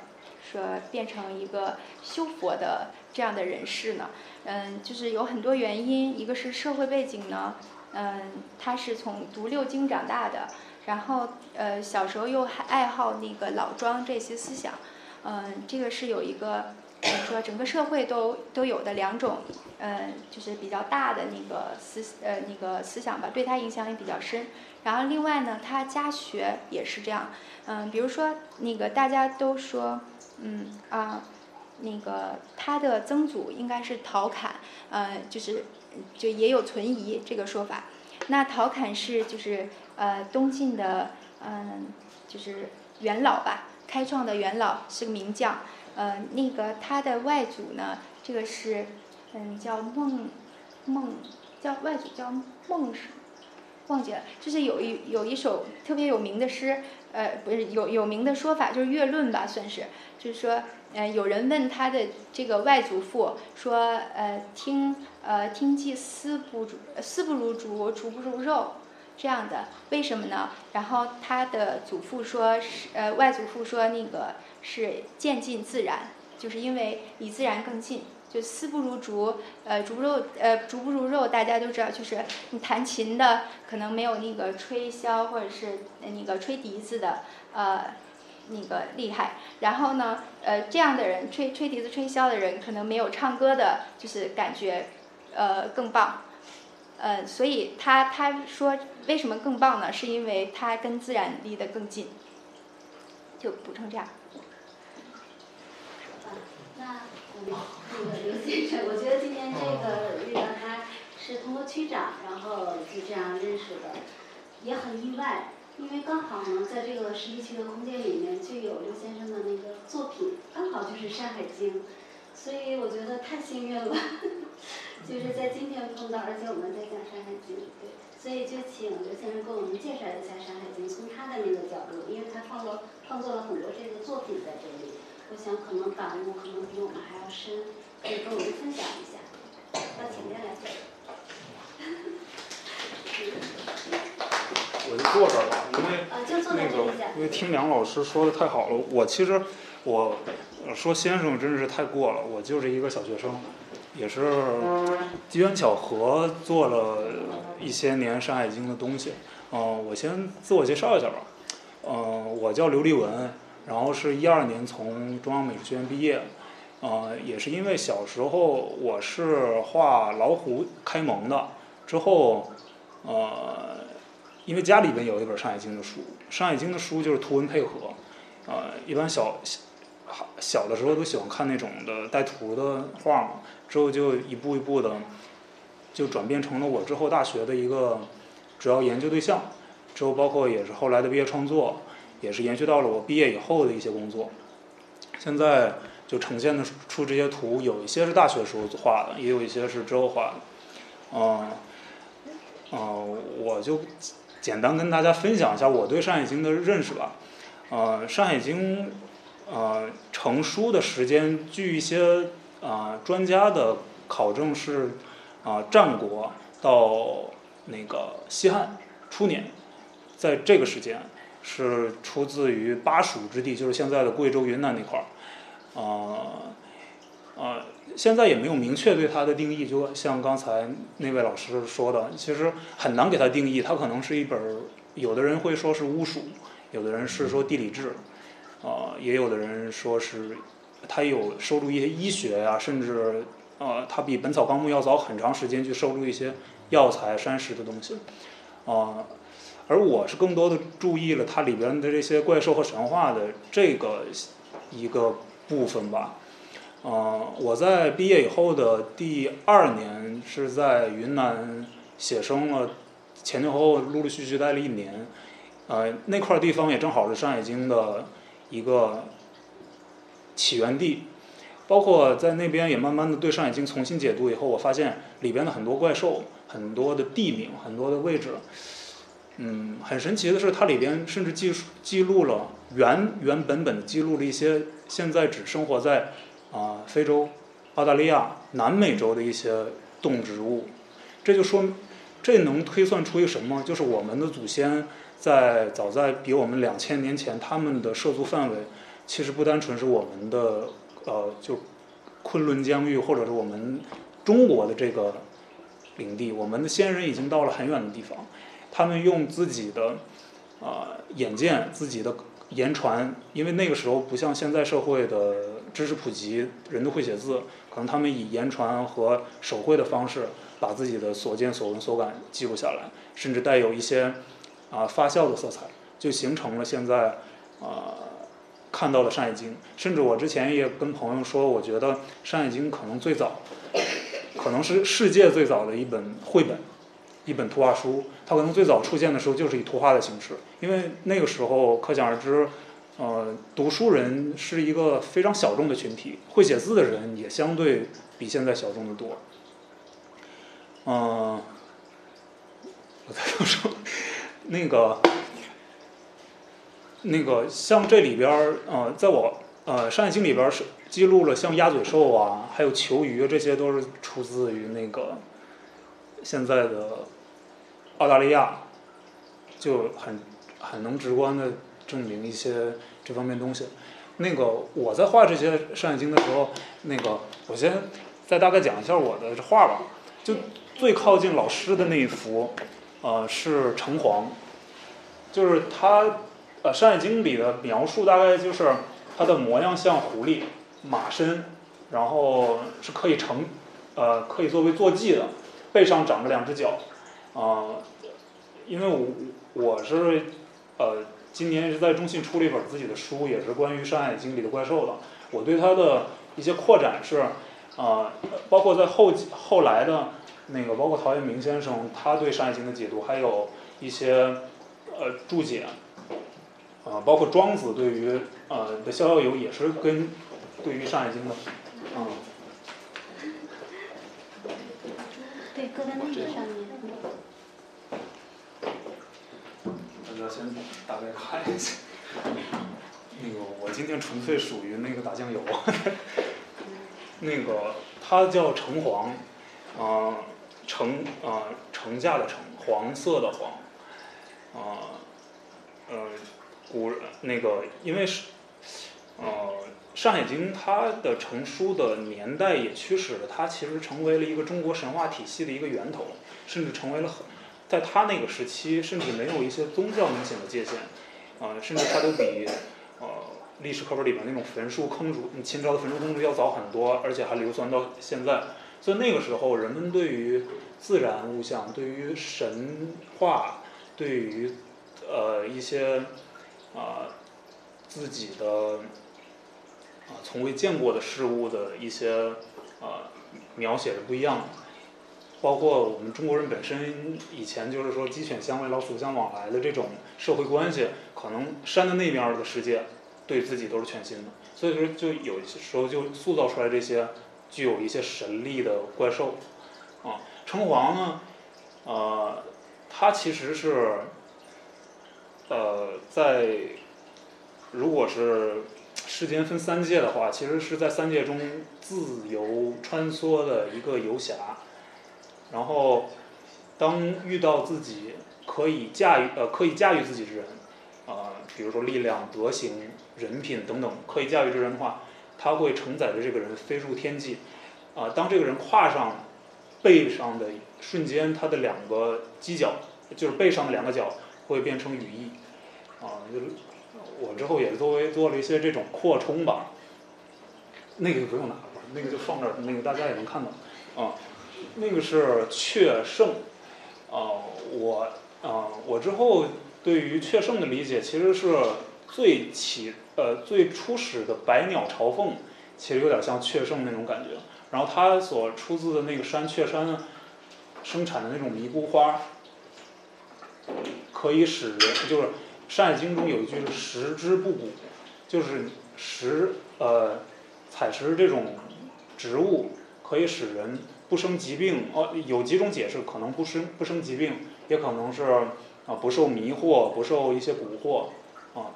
说变成一个修佛的这样的人士呢？嗯，就是有很多原因，一个是社会背景呢，嗯，他是从读六经长大的。然后，呃，小时候又还爱好那个老庄这些思想，嗯，这个是有一个，说，整个社会都都有的两种，嗯，就是比较大的那个思呃那个思想吧，对他影响也比较深。然后另外呢，他家学也是这样，嗯，比如说那个大家都说，嗯啊，那个他的曾祖应该是陶侃，呃，就是就也有存疑这个说法。那陶侃是就是呃东晋的嗯就是元老吧，开创的元老是个名将，呃那个他的外祖呢，这个是嗯叫孟孟叫外祖叫孟什么忘记了，就是有一有一首特别有名的诗，呃不是有有名的说法就是乐论吧算是，就是说。呃，有人问他的这个外祖父说：“呃，听呃听祭丝不如丝不如竹，竹不如肉，这样的为什么呢？”然后他的祖父说：“是呃外祖父说那个是渐进自然，就是因为离自然更近。就丝不如竹，呃竹肉呃竹不如肉，大家都知道，就是你弹琴的可能没有那个吹箫或者是那个吹笛子的呃。”那个厉害，然后呢，呃，这样的人吹吹笛子、吹箫的人，可能没有唱歌的，就是感觉，呃，更棒，呃，所以他他说为什么更棒呢？是因为他跟自然离得更近。就补充这样。啊，那那个刘先生，我觉得今天这个遇到他是通过区长，然后就这样认识的，也很意外。因为刚好呢，在这个十一区的空间里面就有刘先生的那个作品，刚好就是《山海经》，所以我觉得太幸运了，就是在今天碰到，而且我们在讲《山海经》，对，所以就请刘先生给我们介绍一下《山海经》，从他的那个角度，因为他创作创作了很多这个作品在这里，我想可能感悟可能比我们还要深，可以跟我们分享一下，到前面来。我就坐这儿吧，因为那个，因为听梁老师说的太好了。我其实我说先生真是太过了，我就是一个小学生，也是机缘巧合做了一些年《山海经》的东西。嗯，我先自我介绍一下吧。嗯，我叫刘立文，然后是一二年从中央美术学院毕业。呃，也是因为小时候我是画老虎开蒙的，之后呃。因为家里边有一本《山海经》的书，《山海经》的书就是图文配合，呃，一般小小小的时候都喜欢看那种的带图的画嘛。之后就一步一步的，就转变成了我之后大学的一个主要研究对象。之后包括也是后来的毕业创作，也是延续到了我毕业以后的一些工作。现在就呈现的出这些图，有一些是大学时候画的，也有一些是之后画的。嗯，嗯，我就。简单跟大家分享一下我对《山海经》的认识吧。呃，《山海经》呃成书的时间，据一些啊专家的考证是啊战国到那个西汉初年，在这个时间是出自于巴蜀之地，就是现在的贵州、云南那块儿，啊啊。现在也没有明确对它的定义，就像刚才那位老师说的，其实很难给它定义。它可能是一本，有的人会说是巫术，有的人是说地理志，啊，也有的人说是它有收录一些医学呀，甚至啊，它比《本草纲目》要早很长时间去收录一些药材、山石的东西，啊，而我是更多的注意了它里边的这些怪兽和神话的这个一个部分吧。嗯，我在毕业以后的第二年是在云南写生了，前前后后陆陆续续待了一年，呃，那块地方也正好是《山海经》的一个起源地，包括在那边也慢慢的对《山海经》重新解读以后，我发现里边的很多怪兽、很多的地名、很多的位置，嗯，很神奇的是，它里边甚至记记录了原原本本记录了一些现在只生活在啊非洲、澳大利亚、南美洲的一些动植物。这就说，这能推算出一个什么？就是我们的祖先在早在比我们两千年前，他们的涉足范围其实不单纯是我们的呃，就昆仑疆域，或者是我们中国的这个领地。我们的先人已经到了很远的地方。他们用自己的，啊眼见，自己的言传，因为那个时候不像现在社会的知识普及，人都会写字，可能他们以言传和手绘的方式，把自己的所见所闻所感记录下来，甚至带有一些啊发酵的色彩，就形成了现在啊看到的《山海经》。甚至我之前也跟朋友说，我觉得《山海经》可能最早，可能是世界最早的一本绘本。一本图画书，它可能最早出现的时候就是以图画的形式，因为那个时候可想而知，呃，读书人是一个非常小众的群体，会写字的人也相对比现在小众的多。嗯，我再说，那个，那个像这里边儿，呃，在我呃《山海经》里边是记录了像鸭嘴兽啊，还有球鱼，这些都是出自于那个现在的。澳大利亚就很很能直观的证明一些这方面东西。那个我在画这些《山海经》的时候，那个我先再大概讲一下我的画吧。就最靠近老师的那一幅，呃，是城隍，就是他呃《山海经》里的描述大概就是他的模样像狐狸，马身，然后是可以乘，呃，可以作为坐骑的，背上长着两只脚。啊，因为我我是呃今年是在中信出了一本自己的书，也是关于《山海经》里的怪兽的。我对它的一些扩展是，啊，包括在后后来的那个，包括陶渊明先生他对《山海经》的解读，还有一些呃注解，啊，包括庄子对于呃的《逍遥游》也是跟对于《山海经》的，嗯。对，搁在那个上面。先大概看一下，那个我今天纯粹属于那个打酱油，那个它叫橙黄，啊橙啊橙价的橙，黄色的黄，啊呃古那个因为是呃《山海经》它的成书的年代也驱使了它其实成为了一个中国神话体系的一个源头，甚至成为了很。在他那个时期，甚至没有一些宗教明显的界限，啊，甚至他都比呃历史课本里面那种焚书坑儒，秦朝的焚书坑儒要早很多，而且还流传到现在。所以那个时候，人们对于自然物象、对于神话、对于呃一些啊自己的啊从未见过的事物的一些啊描写是不一样的。包括我们中国人本身以前就是说鸡犬相闻、老鼠相往来的这种社会关系，可能山的那面的世界对自己都是全新的，所以说就有些时候就塑造出来这些具有一些神力的怪兽啊。城隍呢，呃，它其实是呃在如果是世间分三界的话，其实是在三界中自由穿梭的一个游侠。然后，当遇到自己可以驾驭呃可以驾驭自己之人，啊，比如说力量、德行、人品等等可以驾驭之人的话，他会承载着这个人飞入天际，啊，当这个人跨上背上的瞬间，他的两个犄角，就是背上的两个角会变成羽翼，啊，就是我之后也作为做了一些这种扩充吧，那个就不用拿了，那个就放那儿，那个大家也能看到，啊。那个是雀圣，啊，我啊，我之后对于雀圣的理解其实是最起呃最初始的百鸟朝凤，其实有点像雀圣那种感觉。然后它所出自的那个山雀山生产的那种迷菇花，可以使人就是《山海经》中有一句是食之不蛊，就是食呃采食这种植物可以使人。不生疾病哦，有几种解释，可能不生不生疾病，也可能是啊，不受迷惑，不受一些蛊惑，啊，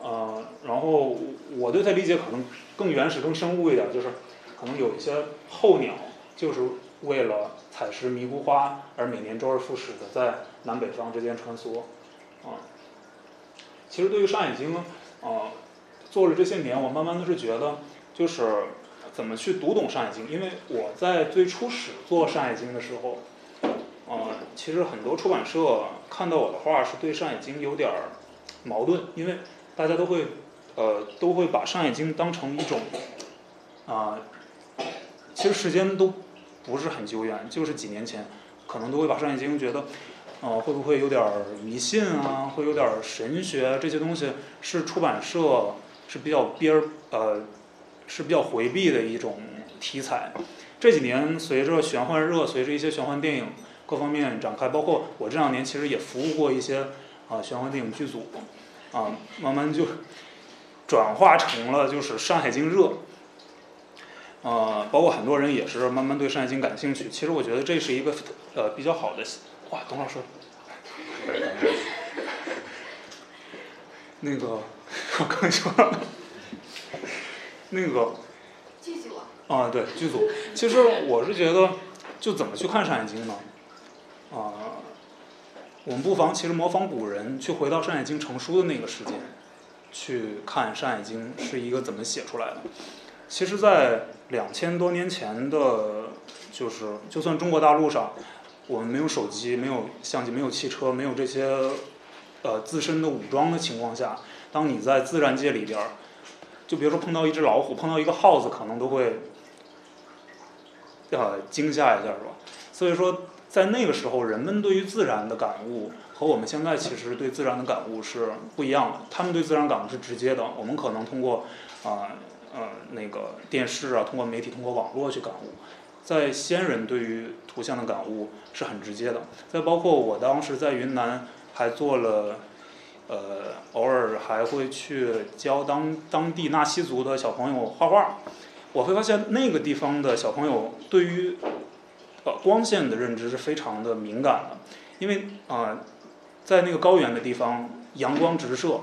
呃，然后我对它理解可能更原始、更生物一点，就是可能有一些候鸟，就是为了采食迷菇花而每年周而复始的在南北方之间穿梭，啊，其实对于《山海经》，啊，做了这些年，我慢慢的是觉得，就是怎么去读懂《山海经》，因为我在最初始做《山海经》的时候。呃，其实很多出版社看到我的画是对《山海经》有点儿矛盾，因为大家都会呃都会把《山海经》当成一种啊，其实时间都不是很久远，就是几年前，可能都会把《山海经》觉得呃会不会有点儿迷信啊，会有点儿神学这些东西是出版社是比较边儿呃是比较回避的一种题材。这几年随着玄幻热，随着一些玄幻电影。各方面展开，包括我这两年其实也服务过一些啊玄幻电影剧组，啊慢慢就转化成了就是《山海经》热，呃，包括很多人也是慢慢对《山海经》感兴趣。其实我觉得这是一个呃比较好的，哇，董老师，那个 我刚说了，那个剧组啊，对剧组，其实我是觉得就怎么去看《山海经》呢？啊，我们不妨其实模仿古人，去回到《山海经》成书的那个时间，去看《山海经》是一个怎么写出来的。其实，在两千多年前的，就是就算中国大陆上，我们没有手机、没有相机、没有汽车、没有这些呃自身的武装的情况下，当你在自然界里边儿，就比如说碰到一只老虎、碰到一个耗子，可能都会呃惊吓一下，是吧？所以说。在那个时候，人们对于自然的感悟和我们现在其实对自然的感悟是不一样的。他们对自然感悟是直接的，我们可能通过啊呃那个电视啊，通过媒体，通过网络去感悟。在先人对于图像的感悟是很直接的。再包括我当时在云南还做了，呃，偶尔还会去教当当地纳西族的小朋友画画。我会发现那个地方的小朋友对于。呃，光线的认知是非常的敏感的，因为啊，在那个高原的地方，阳光直射，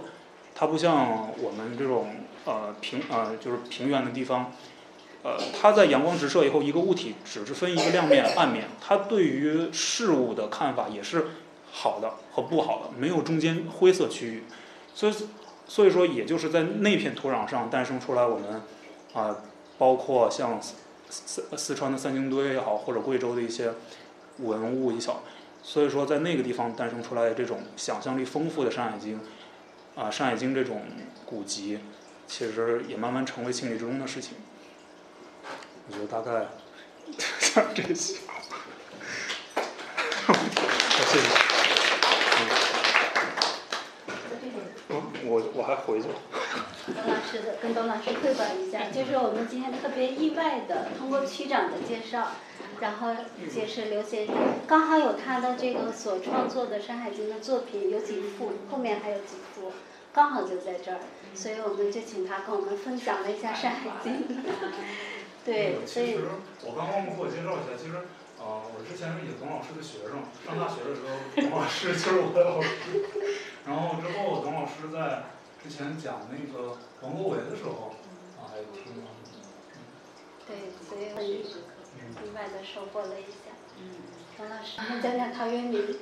它不像我们这种呃平呃就是平原的地方，呃，它在阳光直射以后，一个物体只是分一个亮面、暗面，它对于事物的看法也是好的和不好的，没有中间灰色区域，所以所以说，也就是在那片土壤上诞生出来我们啊，包括像。四四川的三星堆也好，或者贵州的一些文物一小，所以说在那个地方诞生出来这种想象力丰富的《山海经》，啊，《山海经》这种古籍，其实也慢慢成为情理之中的事情。我觉得大概 像这些。谢谢。还回去。董老师的跟董老师汇报一下，就是我们今天特别意外的通过区长的介绍，然后结识刘先生，刚好有他的这个所创作的《山海经》的作品有几幅，后面还有几幅，刚好就在这儿，所以我们就请他跟我们分享了一下《山海经》。对，所以。我刚刚自我介绍一下，其实啊，我之前是尹董老师的学生，上大学的时候，董老师 就是我的老师，然后之后董老师在。之前讲那个王国维的时候，啊，还听了。对，所以很意外的收获了一下。嗯。王老师，讲讲陶渊明。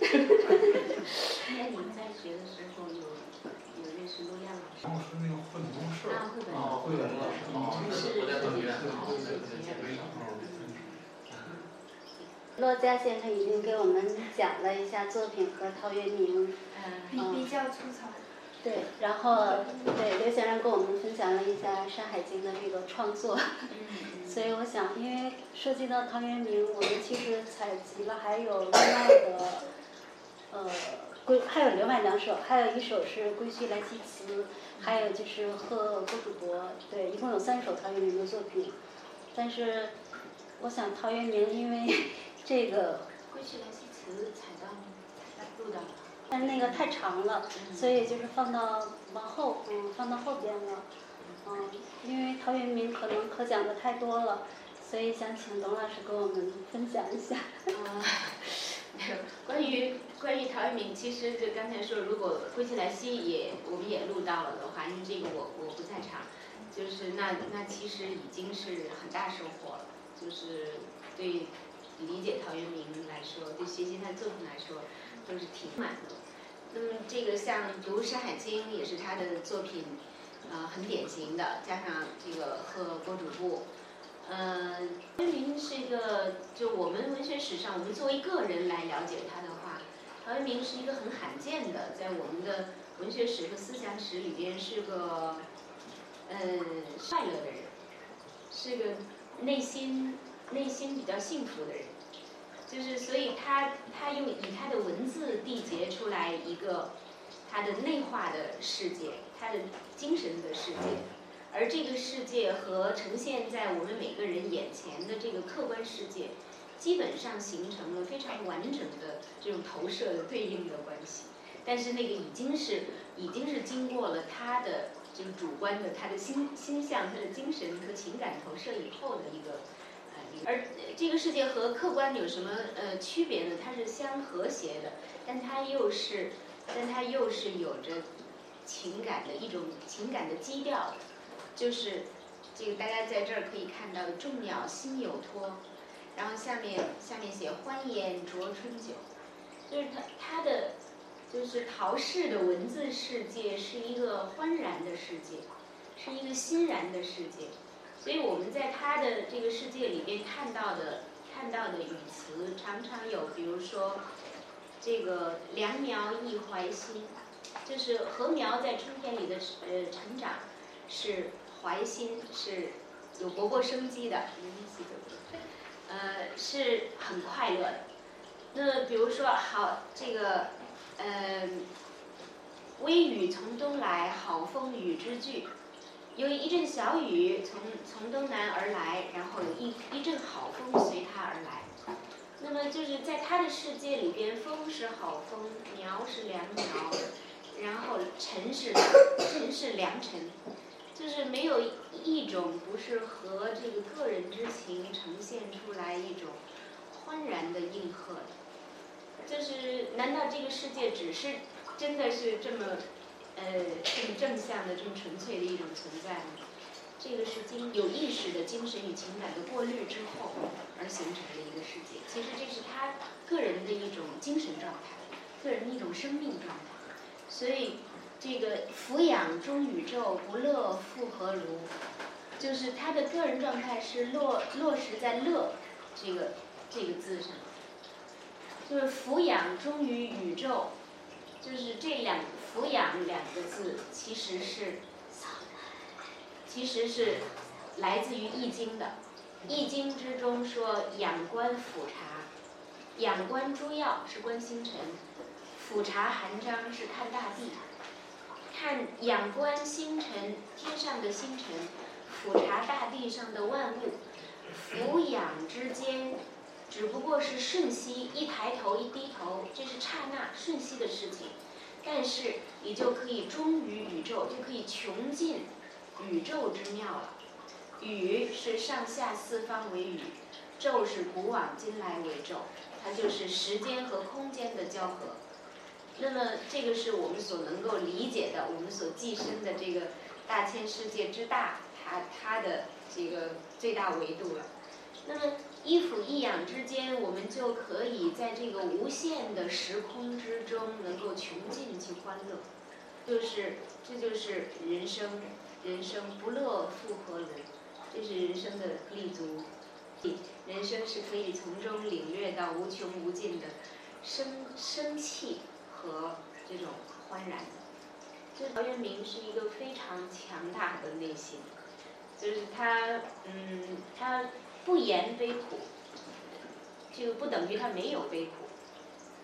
今年你们在学的时候有有认识陆亚老师。王老师那个绘本公式。啊，绘本。啊，绘本老师。啊，是特别好，对对对。骆家先生已经给我们讲了一下作品和陶渊明。嗯。比较粗糙。对，然后对刘先生跟我们分享了一下《山海经》的这个创作，所以我想，因为涉及到陶渊明，我们其实采集了还有另外的，呃，归还有另外两首，还有一首是《归墟来兮辞》，还有就是《贺郭主伯》，对，一共有三首陶渊明的作品。但是，我想陶渊明因为 这个《归去来兮辞》采到采到录的。但是那个太长了，所以就是放到往后，嗯，放到后边了，嗯，因为陶渊明可能可讲的太多了，所以想请董老师跟我们分享一下。啊，关于关于陶渊明，其实就刚才说，如果《归去来兮》也我们也录到了的话，因为这个我我不在场，就是那那其实已经是很大收获了，就是对理解陶渊明来说，对学习他的作品来说，都是挺满的。那么这个像读《山海经》也是他的作品，呃，很典型的，加上这个和郭主簿。嗯，陶渊明是一个，就我们文学史上，我们作为个人来了解他的话，陶渊明是一个很罕见的，在我们的文学史和思想史里边是个，嗯，快乐的人，是个内心内心比较幸福的人，就是所以他他用以他的文字缔结出来一个他的内化的世界，他的精神的世界。而这个世界和呈现在我们每个人眼前的这个客观世界，基本上形成了非常完整的这种投射的对应的关系。但是那个已经是已经是经过了他的这个主观的他的心心象、他的精神和情感投射以后的一个呃，而这个世界和客观有什么呃区别呢？它是相和谐的，但它又是但它又是有着情感的一种情感的基调。就是这个，大家在这儿可以看到“众鸟心有托”，然后下面下面写“欢颜酌春酒”，就是他他的就是陶氏的文字世界是一个欢然的世界，是一个欣然的世界，所以我们在他的这个世界里面看到的看到的语词常常有，比如说这个“良苗亦怀心”，就是禾苗在春天里的呃成长是。怀心是有勃勃生机的，呃，是很快乐的。那比如说，好这个，嗯，微雨从东来，好风与之俱。有一阵小雨从从东南而来，然后有一一阵好风随它而来。那么就是在他的世界里边，风是好风，苗是良苗，然后晨是晨是良尘。就是没有一种不是和这个个人之情呈现出来一种欢然的应和的。就是难道这个世界只是真的是这么呃这么正向的这么纯粹的一种存在？这个是经有意识的精神与情感的过滤之后而形成的一个世界。其实这是他个人的一种精神状态，个人的一种生命状态。所以。这个俯仰中宇宙，不乐复何如？就是他的个人状态是落落实在乐这个这个字上，就是俯仰忠于宇宙，就是这两俯仰两个字其实是其实是来自于易经的，易经之中说仰观俯察，仰观诸要是观星辰，俯察含章是看大地。看仰观星辰，天上的星辰，俯察大地上的万物，俯仰之间，只不过是瞬息，一抬头一低头，这是刹那瞬息的事情。但是你就可以忠于宇宙，就可以穷尽宇宙之妙了。宇是上下四方为宇，宙是古往今来为宙，它就是时间和空间的交合。那么，这个是我们所能够理解的，我们所寄生的这个大千世界之大，它它的这个最大维度了。那么，一俯一仰之间，我们就可以在这个无限的时空之中，能够穷尽其欢乐。就是，这就是人生，人生不乐复何伦？这是人生的立足。人生是可以从中领略到无穷无尽的生生气。和这种欢然的，陶渊明是一个非常强大的内心，就是他，嗯，他不言悲苦，就不等于他没有悲苦，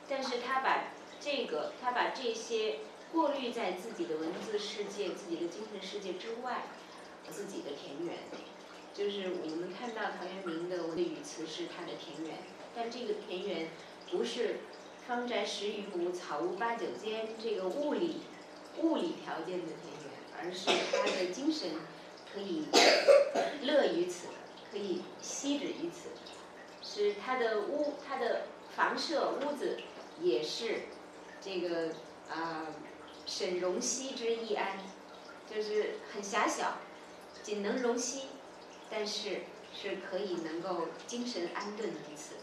但是他把这个，他把这些过滤在自己的文字世界、自己的精神世界之外，自己的田园，就是我们看到陶渊明的文的语词是他的田园，但这个田园不是。方宅十余亩，草屋八九间。这个物理物理条件的田园，而是他的精神可以乐于此，可以息止于此，是他的屋，他的房舍屋子也是这个啊，沈容膝之易安，就是很狭小，仅能容膝，但是是可以能够精神安顿于此，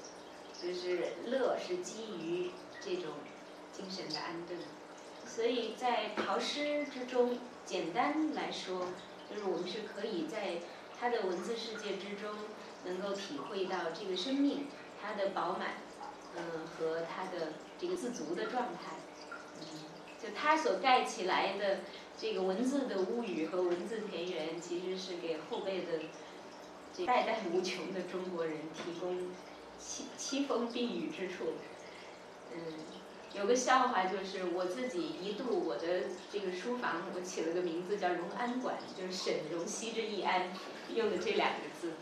就是乐是基于这种精神的安顿，所以在陶诗之中，简单来说，就是我们是可以在他的文字世界之中，能够体会到这个生命它的饱满，嗯，和它的这个自足的状态，嗯，就他所盖起来的这个文字的屋宇和文字田园，其实是给后辈的这代代无穷的中国人提供栖栖风避雨之处，嗯，有个笑话就是我自己一度我的这个书房我起了个名字叫荣安馆，就是沈荣熙之易安用的这两个字。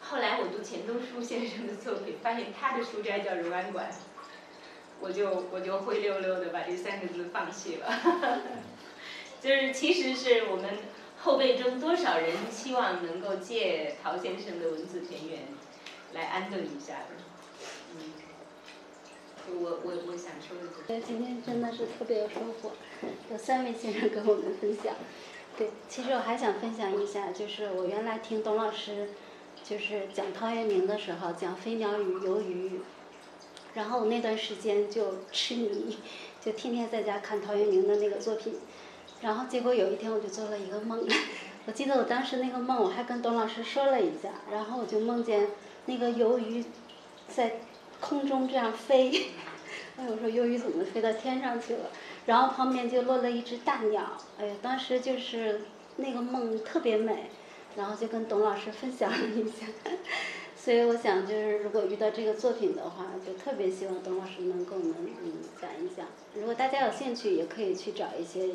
后来我读钱钟书先生的作品，发现他的书斋叫荣安馆，我就我就灰溜溜的把这三个字放弃了。就是其实是我们后辈中多少人希望能够借陶先生的文字田园来安顿一下的。我我我想说的对，今天真的是特别有收获，有三位先生跟我们分享。对，其实我还想分享一下，就是我原来听董老师。就是讲陶渊明的时候，讲飞鸟与游鱼，然后我那段时间就痴迷，就天天在家看陶渊明的那个作品，然后结果有一天我就做了一个梦，我记得我当时那个梦我还跟董老师说了一下，然后我就梦见那个游鱼在空中这样飞，哎我说鱿鱼怎么飞到天上去了？然后旁边就落了一只大鸟，哎呀，当时就是那个梦特别美。然后就跟董老师分享了一下，所以我想就是如果遇到这个作品的话，就特别希望董老师能给我们嗯讲一讲。如果大家有兴趣，也可以去找一些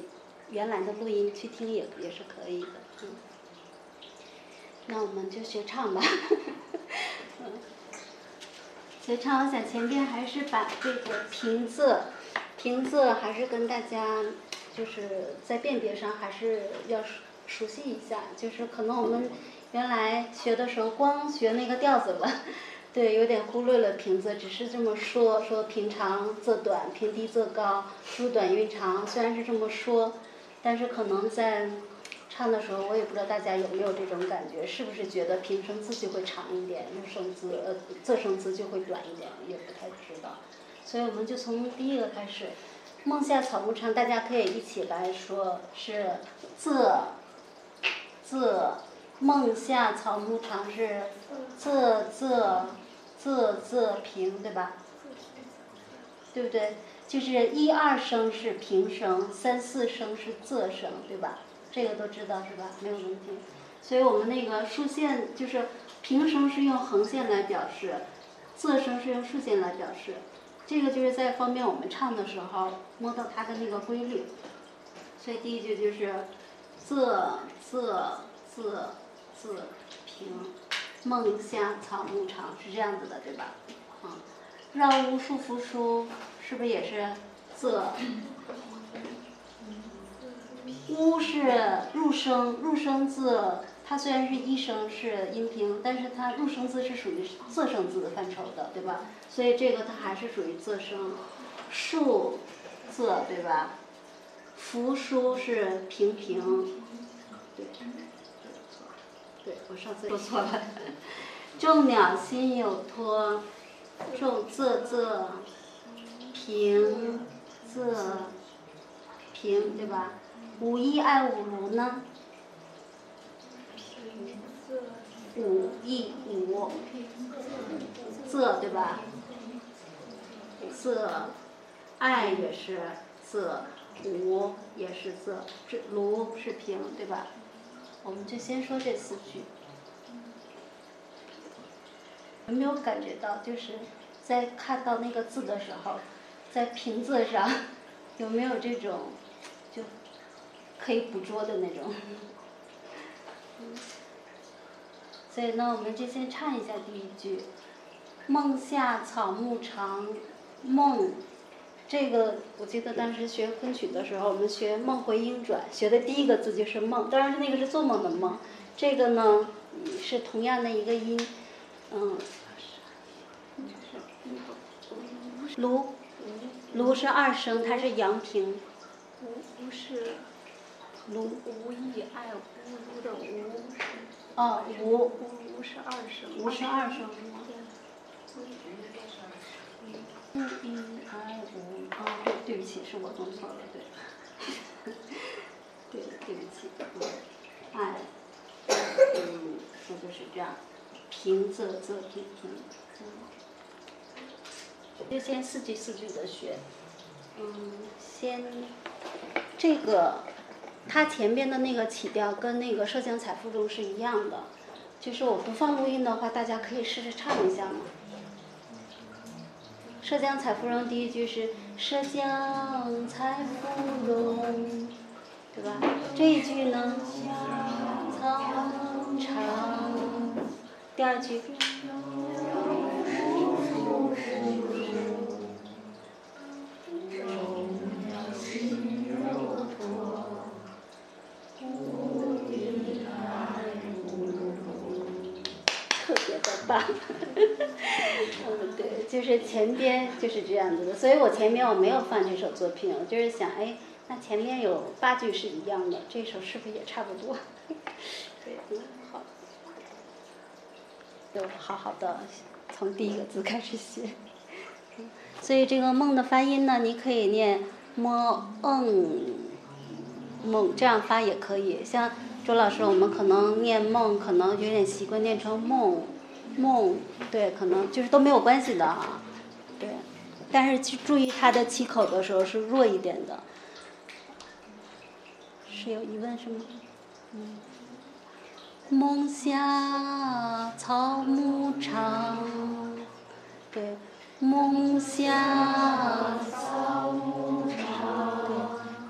原来的录音去听，也也是可以的。嗯，那我们就学唱吧。嗯，学唱，我想前边还是把这个平仄，平仄还是跟大家就是在辨别上还是要。熟悉一下，就是可能我们原来学的时候光学那个调子了，对，有点忽略了平仄，只是这么说说平长仄短，平低仄高，舒短韵长。虽然是这么说，但是可能在唱的时候，我也不知道大家有没有这种感觉，是不是觉得平声字就会长一点，入声字呃仄声字就会短一点，也不太知道。所以我们就从第一个开始，梦下草木长，大家可以一起来说，是仄。仄，梦下草木长是仄仄仄仄平，对吧？对不对？就是一二声是平声，三四声是仄声，对吧？这个都知道是吧？没有问题。所以我们那个竖线就是平声是用横线来表示，仄声是用竖线来表示。这个就是在方便我们唱的时候摸到它的那个规律。所以第一句就是。仄仄仄仄平，梦乡草木长是这样子的，对吧？啊，绕屋树扶疏是不是也是仄？乌是入声，入声字它虽然是一声是阴平，但是它入声字是属于仄声字的范畴的，对吧？所以这个它还是属于仄声。树仄对吧？扶疏是平平。对，对我上次说错了。众鸟心有托，众仄仄平仄平，对吧？五一爱五卢呢？五一五仄对吧？仄爱也是仄，五也是仄，这卢是平，对吧？我们就先说这四句，有没有感觉到，就是在看到那个字的时候，在平仄上有没有这种可以捕捉的那种？所以呢，我们就先唱一下第一句：“梦下草木长，梦。”这个我记得当时学昆曲的时候，我们学梦回音转，学的第一个字就是梦，当然是那个是做梦的梦。这个呢是同样的一个音，嗯，卢，卢是二声，它是阳平。吴吴是卢无意爱无如的无。哦，无无是二声。无是二声。无一爱无，哦，对，对不起，是我弄错了，对。对，对不起，嗯，爱，嗯，那就是这样，平仄仄平平，就先四句四句的学，嗯，先，这个，它前边的那个起调跟那个《涉江采芙蓉》是一样的，就是我不放录音的话，大家可以试试唱一下嘛。《涉江采芙蓉》第一句是“涉江采芙蓉”。对吧？这一句呢，草长。第二句。对，就是前边就是这样子的，所以我前面我没有放这首作品，我就是想，哎。那前面有八句是一样的，这首是不是也差不多？对，嗯，好，就好好的从第一个字开始写。所以这个“梦”的发音呢，你可以念“摸嗯梦”，这样发也可以。像周老师，我们可能念“梦”，可能有点习惯念成“梦”，梦，对，可能就是都没有关系的啊。对，但是去注意它的起口的时候是弱一点的。是有疑问是吗？嗯。梦下草木长，对，梦下草木长。对，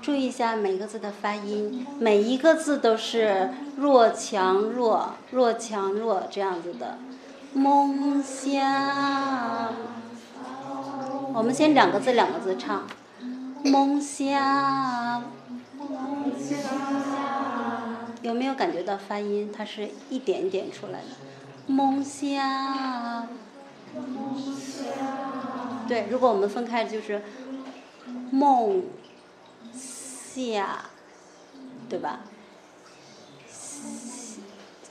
注意一下每个字的发音，每一个字都是弱强弱弱强弱这样子的。梦下，我们先两个字两个字唱，梦下。有没有感觉到发音？它是一点一点出来的。梦想。对，如果我们分开就是梦下，对吧？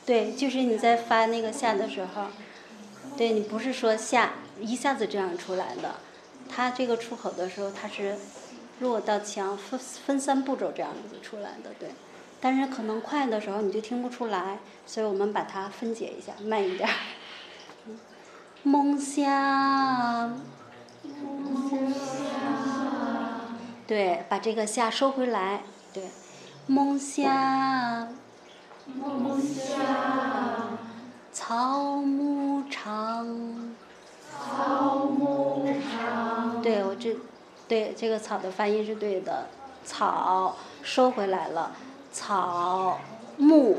对，就是你在发那个下的时候，对你不是说下一下子这样出来的，它这个出口的时候它是弱到强，分分三步骤这样子出来的，对。但是可能快的时候你就听不出来，所以我们把它分解一下，慢一点儿。梦想，梦想，对，把这个下收回来，对，梦想，梦想，草木长，草木长，对我这，对这个草的发音是对的，草收回来了。草木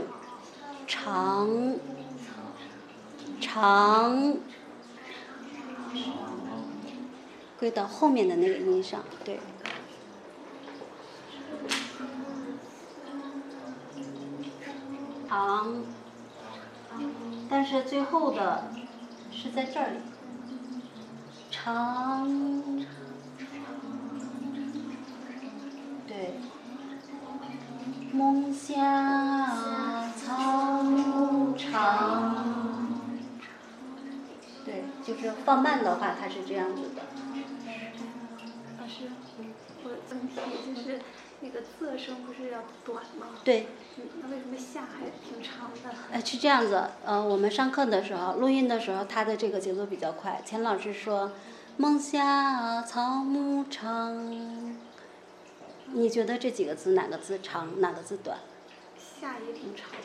长。长。归到后面的那个音上，对。长，但是最后的是在这里。长，对。梦下草木长，对，就是放慢的话，它是这样子的。老师，我问题就是那个仄声不是要短吗？对。那为什么下还挺长的？呃，是这样子，呃，我们上课的时候，录音的时候，他的这个节奏比较快。钱老师说：“梦下草木长。”你觉得这几个字哪个字长，哪个字短？下也挺长的。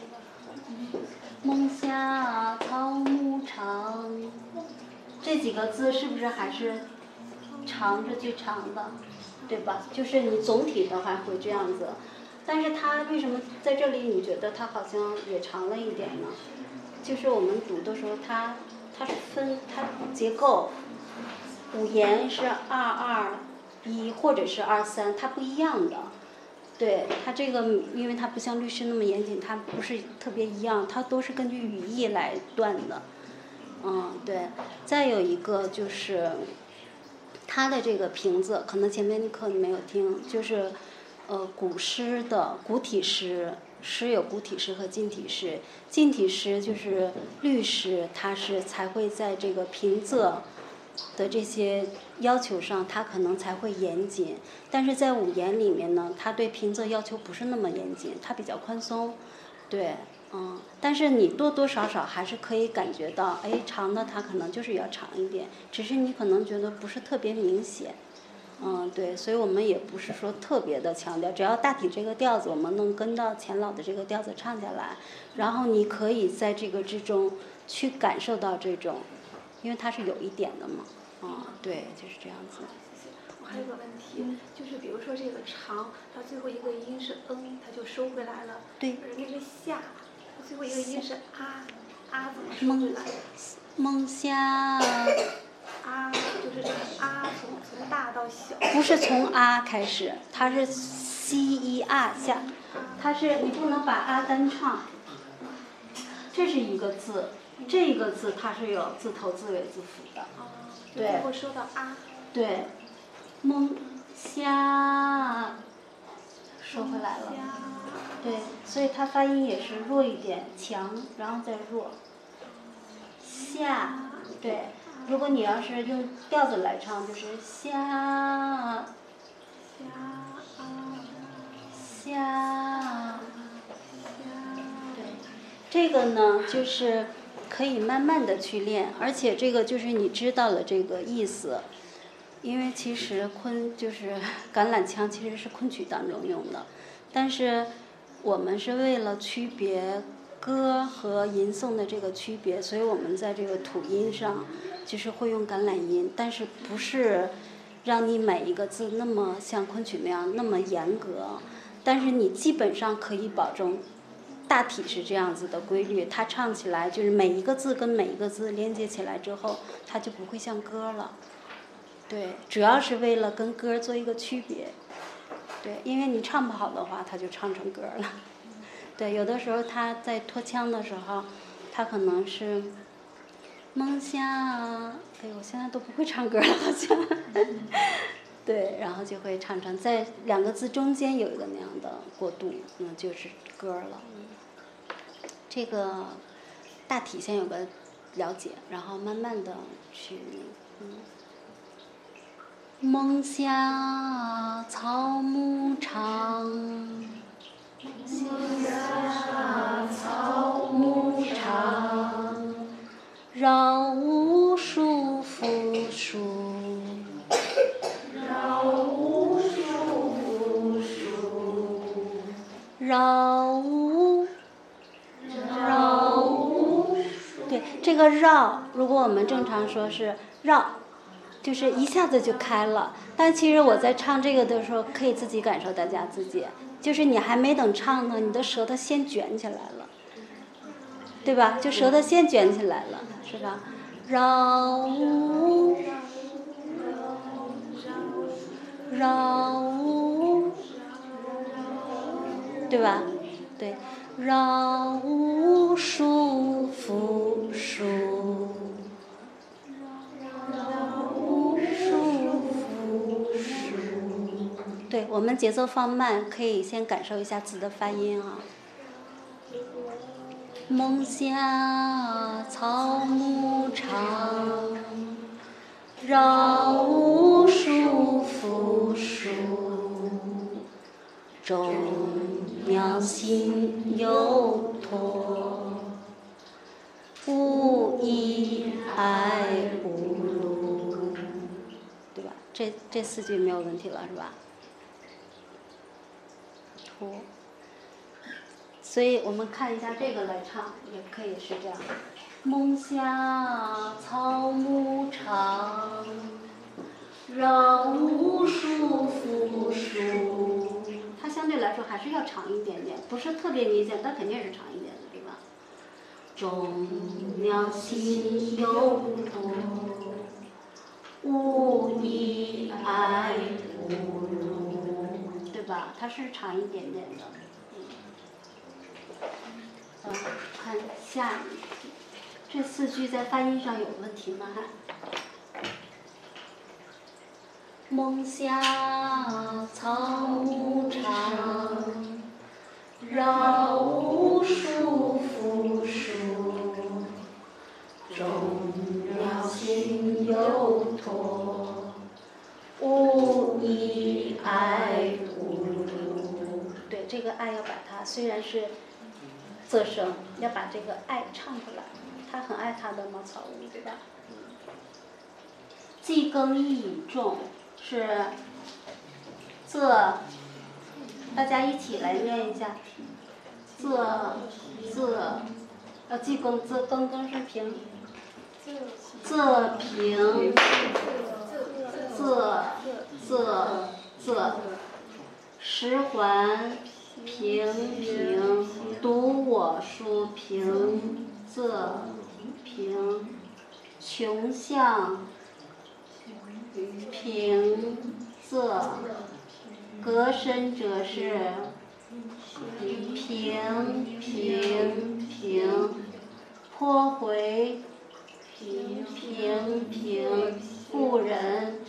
梦下草木长，这几个字是不是还是长着最长的，对吧？就是你总体的话会这样子，但是它为什么在这里你觉得它好像也长了一点呢？就是我们读的时候，它它是分它结构，五言是二二。一或者是二三，它不一样的，对它这个，因为它不像律师那么严谨，它不是特别一样，它都是根据语义来断的，嗯，对。再有一个就是，它的这个瓶子，可能前面的课你没有听，就是呃古诗的古体诗，诗有古体诗和近体诗。近体诗就是律诗，它是才会在这个平仄的这些要求上，它可能才会严谨。但是在五言里面呢，它对平仄要求不是那么严谨，它比较宽松，对。嗯，但是你多多少少还是可以感觉到，哎，长的它可能就是要长一点，只是你可能觉得不是特别明显。嗯，对，所以我们也不是说特别的强调，只要大体这个调子我们能跟到钱老的这个调子唱下来，然后你可以在这个之中去感受到这种，因为它是有一点的嘛。嗯，对，就是这样子。我还有个问题，就是比如说这个长，它最后一个音是嗯，它就收回来了。对。而那个下。最后一个音是啊，啊怎么说回来？梦夏。啊，就是这个啊，从从大到小。不是从啊开始，它是 C 一啊下，它是你不能把啊单唱。这是一个字，这个字它是有字头字尾字符的。对。最后说到啊。对。梦夏。收回来了。对，所以它发音也是弱一点，强，然后再弱。下，对，如果你要是用调子来唱，就是下，下，下，对，这个呢就是可以慢慢的去练，而且这个就是你知道了这个意思，因为其实昆就是 橄榄腔其实是昆曲当中用的，但是。我们是为了区别歌和吟诵的这个区别，所以我们在这个吐音上就是会用橄榄音，但是不是让你每一个字那么像昆曲那样那么严格，但是你基本上可以保证大体是这样子的规律，它唱起来就是每一个字跟每一个字连接起来之后，它就不会像歌了。对，主要是为了跟歌做一个区别。对，因为你唱不好的话，他就唱成歌了。对，有的时候他在拖腔的时候，他可能是梦想，哎呦，我现在都不会唱歌了，好像。对，然后就会唱成在两个字中间有一个那样的过渡，那就是歌了。这个大体先有个了解，然后慢慢的去，嗯。梦下草木长，梦下草木长，绕无数扶疏，绕无数扶疏，绕无，绕无，对，这个绕，如果我们正常说是绕。就是一下子就开了，但其实我在唱这个的时候，可以自己感受，大家自己，就是你还没等唱呢，你的舌头先卷起来了，对吧？就舌头先卷起来了，是吧？绕，绕，对吧？对，绕呜舒服舒。对我们节奏放慢，可以先感受一下字的发音啊。梦下草木长，绕无数扶疏，众鸟心犹托，无依爱不，对吧？这这四句没有问题了，是吧？图所以我们看一下这个来唱，也可以是这样。梦下草木长，绕无数扶疏。它相对来说还是要长一点点，不是特别明显，但肯定是长一点，众鸟心犹多，无依爱无路，对吧？它是长一点点的。嗯，看下一句，这四句在发音上有问题吗？梦下草木长，绕无数扶疏，众鸟心有托，无依爱无路。对，这个爱要把它，虽然是仄声，要把这个爱唱出来。他很爱他的茅草屋，对吧？既耕亦引种。是，仄，大家一起来念一下，仄，仄，呃，记耕，仄，耕耕是平，仄平，仄，仄，仄，十环平平，读我书平，仄平，穷巷。平仄，隔身者是平平平，颇回平平平，故人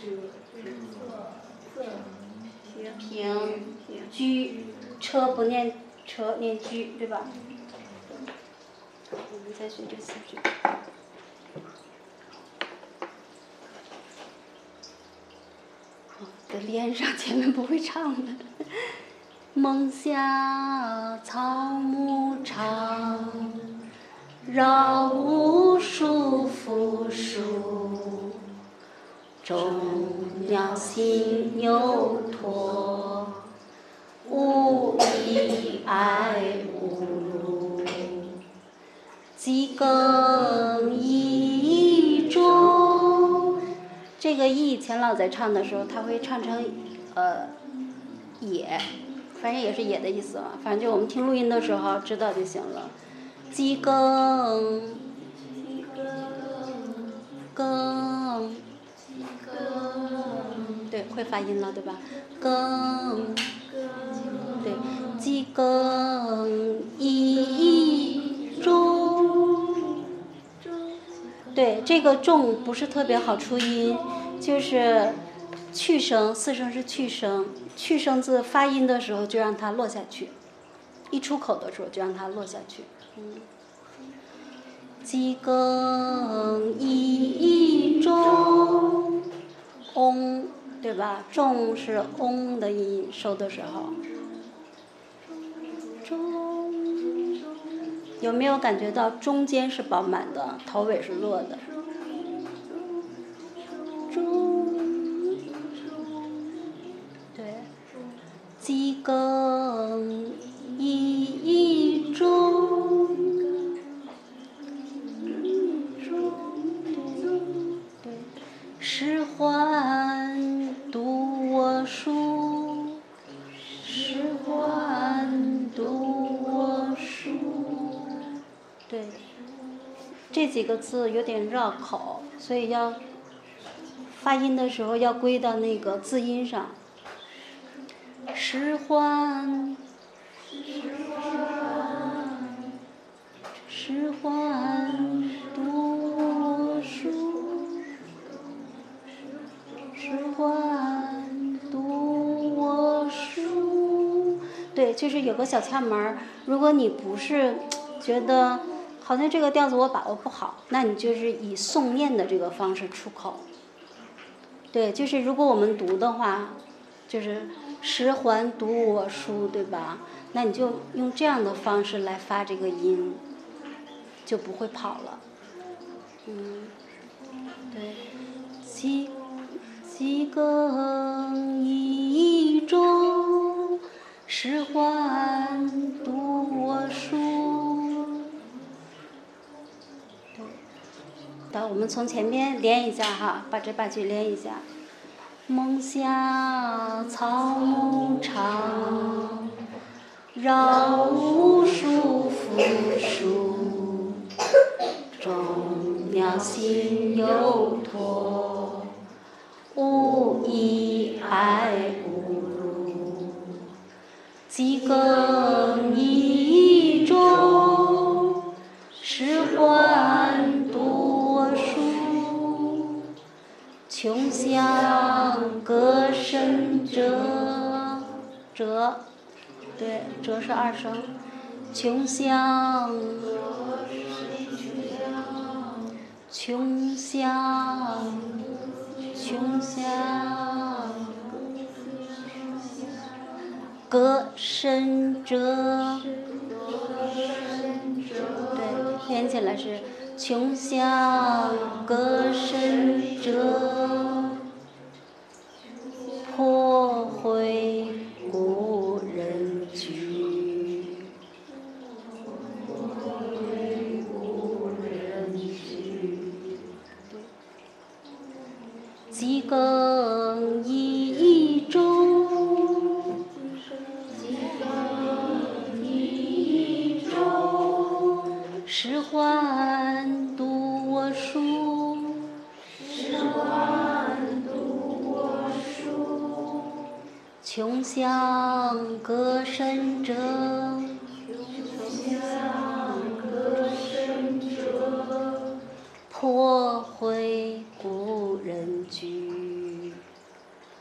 平居车不念车念居对吧？我们再学这四句。的连上，前面不会唱的。梦下草木长，绕无数扶疏，众鸟心有托，无依爱无路，几更衣。这个“意”钱老在唱的时候，他会唱成呃“也”，反正也是“也”的意思嘛。反正就我们听录音的时候知道就行了。鸡更，更，对，会发音了，对吧？更，对，鸡更一中，对，这个“重”不是特别好出音。就是去声，四声是去声，去声字发音的时候就让它落下去，一出口的时候就让它落下去。嗯。鸡更一中，嗡，对吧？重是嗡的音收的时候。中，有没有感觉到中间是饱满的，头尾是落的？几更一中，对，十环读我书，十环读我书，对，这几个字有点绕口，所以要发音的时候要归到那个字音上。十环，十环读书，十环读我书。对，就是有个小窍门儿。如果你不是觉得好像这个调子我把握不好，那你就是以诵念的这个方式出口。对，就是如果我们读的话，就是。十环读我书，对吧？那你就用这样的方式来发这个音，就不会跑了。嗯，对。几几更一中，十环读我书。我们从前面连一下哈，把这八句连一下。梦乡草木长，绕无数扶疏，众鸟心有托，无依爱无路，几更一中，十环穷乡隔深辙，辙，对，辙是二声。穷乡，穷乡，穷乡，隔深辙。对，连起来是。穷乡歌声折，破灰故人居。几更一钟，几更一钟，时唤。穷乡隔深辙，破回故人居。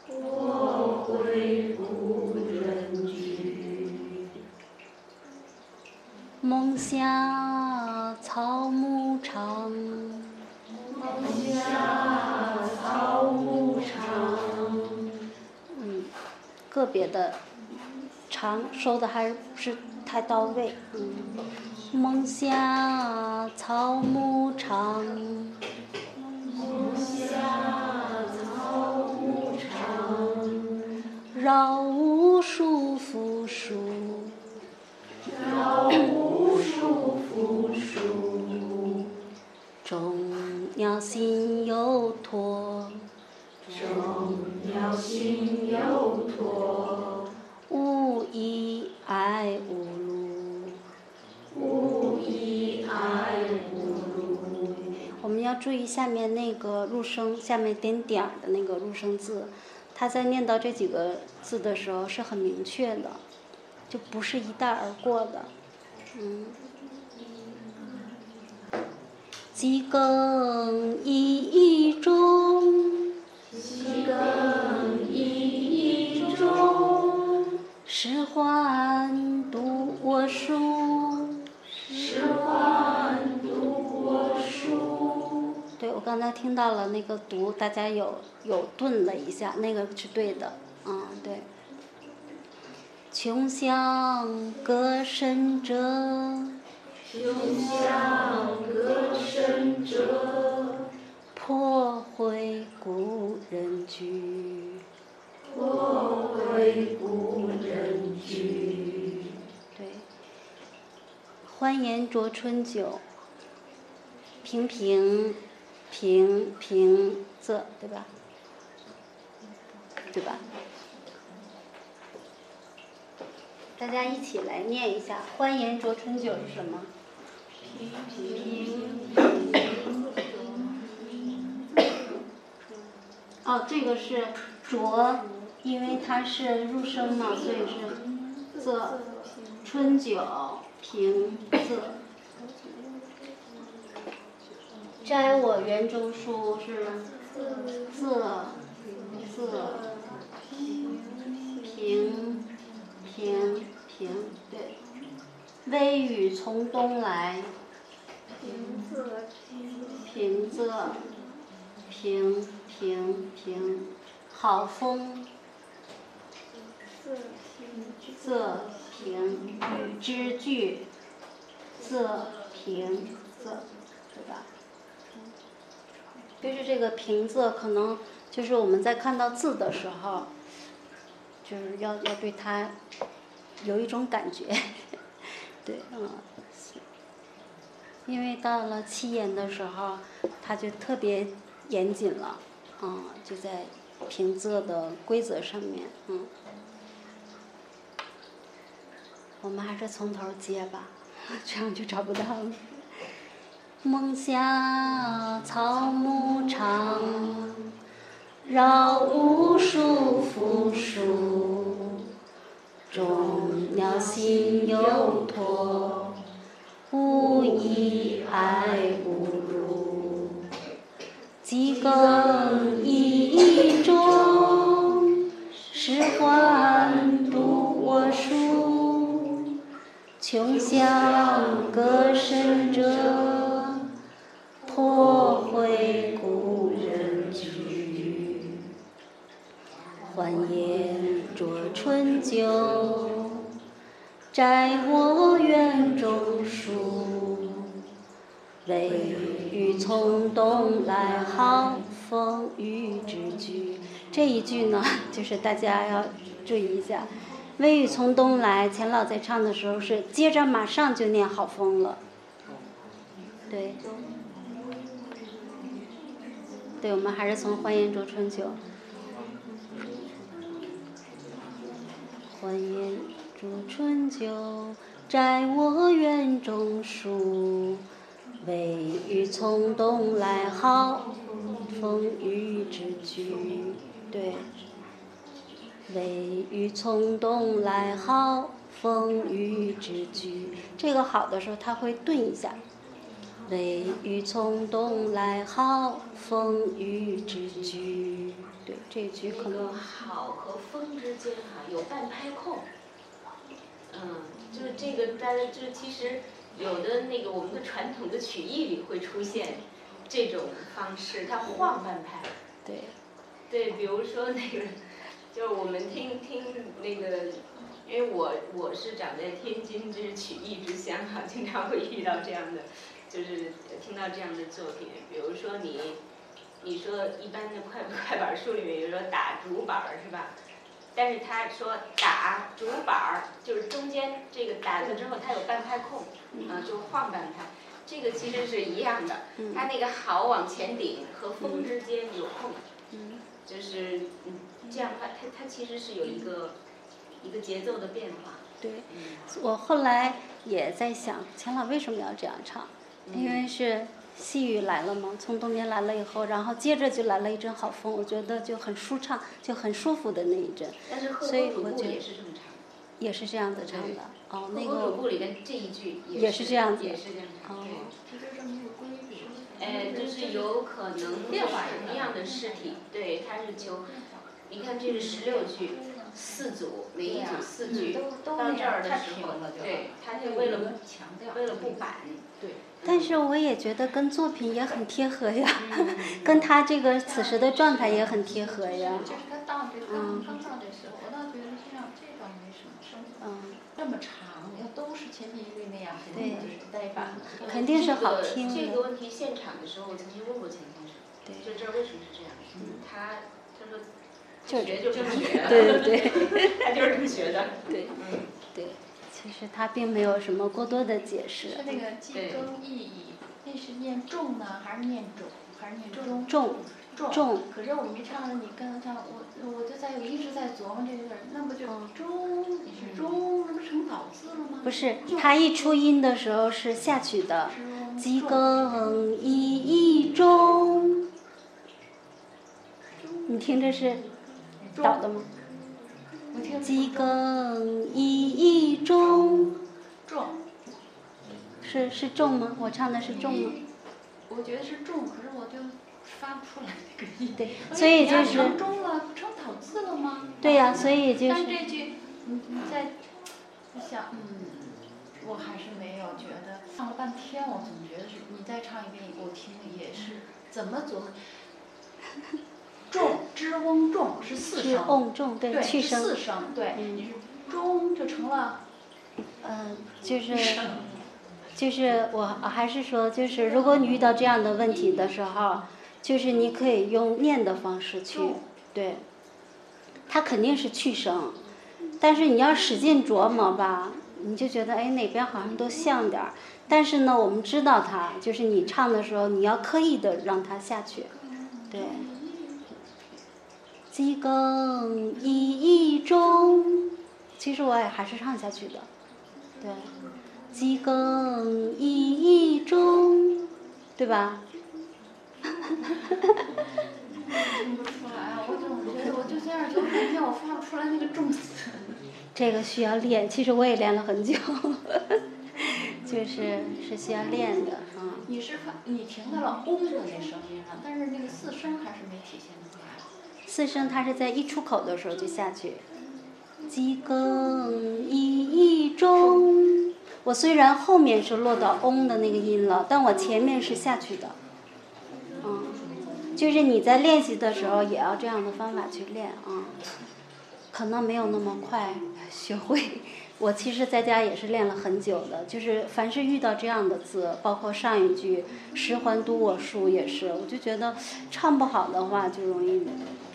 破回故人居。梦下草木长。梦下草木长。个别的长收的还是不是太到位。嗯，梦下草木长。梦下草木长。绕无数扶疏。绕无数扶疏。众鸟心犹托。众鸟心犹托，无依爱无路，无依爱无路。我们要注意下面那个入声，下面点点儿的那个入声字，他在念到这几个字的时候是很明确的，就不是一带而过的，嗯。几更一钟。几更一钟，使唤读我书。使唤读我书。对，我刚才听到了那个读，大家有有顿了一下，那个是对的，嗯，对。穷乡隔深辙。穷乡隔深辙。破回故人居，我为故人居。对，欢颜酌春酒，平平平平仄，对吧？对吧？大家一起来念一下，欢颜酌春酒是什么？平平平。哦，这个是浊，因为它是入声嘛，所以是仄。春酒平仄。摘我园中书是仄仄平平平对。微雨从东来。平仄平仄平。平平，好风。仄平与之句，仄平仄，对吧？就是这个平仄，可能就是我们在看到字的时候，就是要要对它有一种感觉，对，嗯，因为到了七言的时候，它就特别严谨了。嗯，就在平仄的规则上面，嗯，我们还是从头接吧，这样就找不到了。梦下草木长，绕无数扶疏，众鸟心犹托，无依爱无几更已中，时欢读我书。穷乡歌声者，颇会故。欢颜着春酒，摘我园中树。微雨从东来，好风雨之句。这一句呢，就是大家要注意一下。微雨从东来，钱老在唱的时候是接着马上就念好风了。对，对，我们还是从欢颜着春酒。欢颜着春酒，摘我园中树。微雨从东来，好风雨之句。对，微雨从东来，好风雨之句。这个好的时候，他会顿一下。微雨从东来，好风雨之句。对，这句可能。好和风之间哈有半拍空。嗯，就是这个，大家就是其实。有的那个我们的传统的曲艺里会出现这种方式，它晃半拍。对。对，比如说那个，就我们听听那个，因为我我是长在天津，这是曲艺之乡哈，经常会遇到这样的，就是听到这样的作品。比如说你，你说一般的快快板书里面有说打竹板儿是吧？但是他说打竹板儿，就是中间这个打了之后，它有半拍空，啊，就晃半拍。这个其实是一样的，它那个好往前顶和风之间有空，就是嗯这样的话，它它其实是有一个一个节奏的变化。对，我后来也在想，钱老为什么要这样唱？因为是。细雨来了吗？从东边来了以后，然后接着就来了一阵好风，我觉得就很舒畅，就很舒服的那一阵。所以我觉得也是这么唱。也是这样子唱的。哦，那个。部里边这一句也是这样子。也是这样唱。哦。哎，就是有可能什么样的试体？对，它是求。你看这是十六句，四组，每一组四句，到这儿的时候，对，他就为了为了不板，对。但是我也觉得跟作品也很贴合呀，跟他这个此时的状态也很贴合呀。就是他到这刚刚到的时候，我倒觉得这样这倒没什么，声嗯，这么长，要都是千篇一律那样，肯定就是呆板。肯定是好听的。这个问题现场的时候，我曾经问过钱先生，就这为什么是这样？他他说，就学就这么学，对对对，他就是这么学的，对，嗯，对。其实他并没有什么过多的解释。是那个记更意义，那是念重呢，还是念重，还是念中？重。重。可是我没唱的，你刚才唱，我我就在我一直在琢磨这个字儿，那不就中？你是中，那不成倒字了吗？不是，他一出音的时候是下去的。记更意义中。你听着是倒的吗？几更意义重，重，是是重吗？我唱的是重吗？我觉得是重，可是我就发不出来那个音。对，所以就是。成中了，不成倒字了吗？对呀，所以就是。但这句，你你在想，嗯，我还是没有觉得，唱了半天，我总觉得是，你再唱一遍，我听也是，怎么组合？重之翁重是四声，对，是四声，对，你是中就成了，嗯，就是，就是我还是说，就是如果你遇到这样的问题的时候，就是你可以用念的方式去，对，它肯定是去声，但是你要使劲琢磨吧，你就觉得哎哪边好像都像点儿，但是呢，我们知道它，就是你唱的时候，你要刻意的让它下去，对。几更一一中，其实我也还是唱下去的，对。鸡更一一中，对吧？听不出来啊！我总觉得我就这样就半天，我发不出来那个重词。这个需要练，其实我也练了很久，就是是需要练的啊。你是发你停在了嗡的那声音了，但是那个四声还是没体现出来。四声它是在一出口的时候就下去，几更一钟。我虽然后面是落到嗡的那个音了，但我前面是下去的。嗯，就是你在练习的时候也要这样的方法去练啊。可能没有那么快学会。我其实在家也是练了很久的，就是凡是遇到这样的字，包括上一句“十环读我书”也是，我就觉得唱不好的话就容易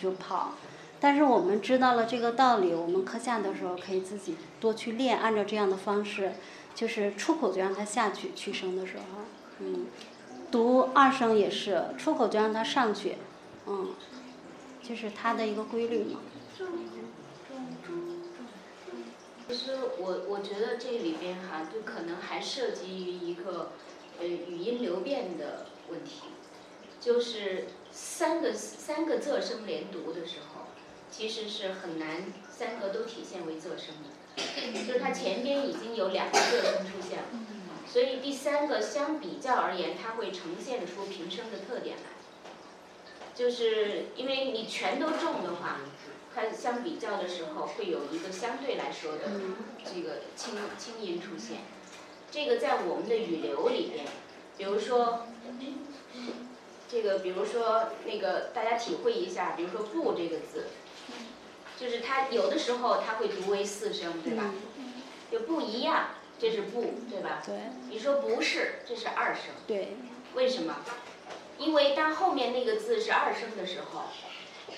就跑。但是我们知道了这个道理，我们课下的时候可以自己多去练，按照这样的方式，就是出口就让它下去，去声的时候，嗯，读二声也是出口就让它上去，嗯，就是它的一个规律嘛。其实我我觉得这里边哈，就可能还涉及于一个呃语音流变的问题，就是三个三个仄声连读的时候，其实是很难三个都体现为仄声的，就是它前边已经有两个仄声出现了，所以第三个相比较而言，它会呈现出平声的特点来，就是因为你全都重的话。它相比较的时候，会有一个相对来说的这个轻轻音出现。这个在我们的语流里边，比如说这个，比如说那个，大家体会一下，比如说“不”这个字，就是它有的时候它会读为四声，对吧？就不一样，这是“不”，对吧？对。你说“不是”，这是二声。对。为什么？因为当后面那个字是二声的时候，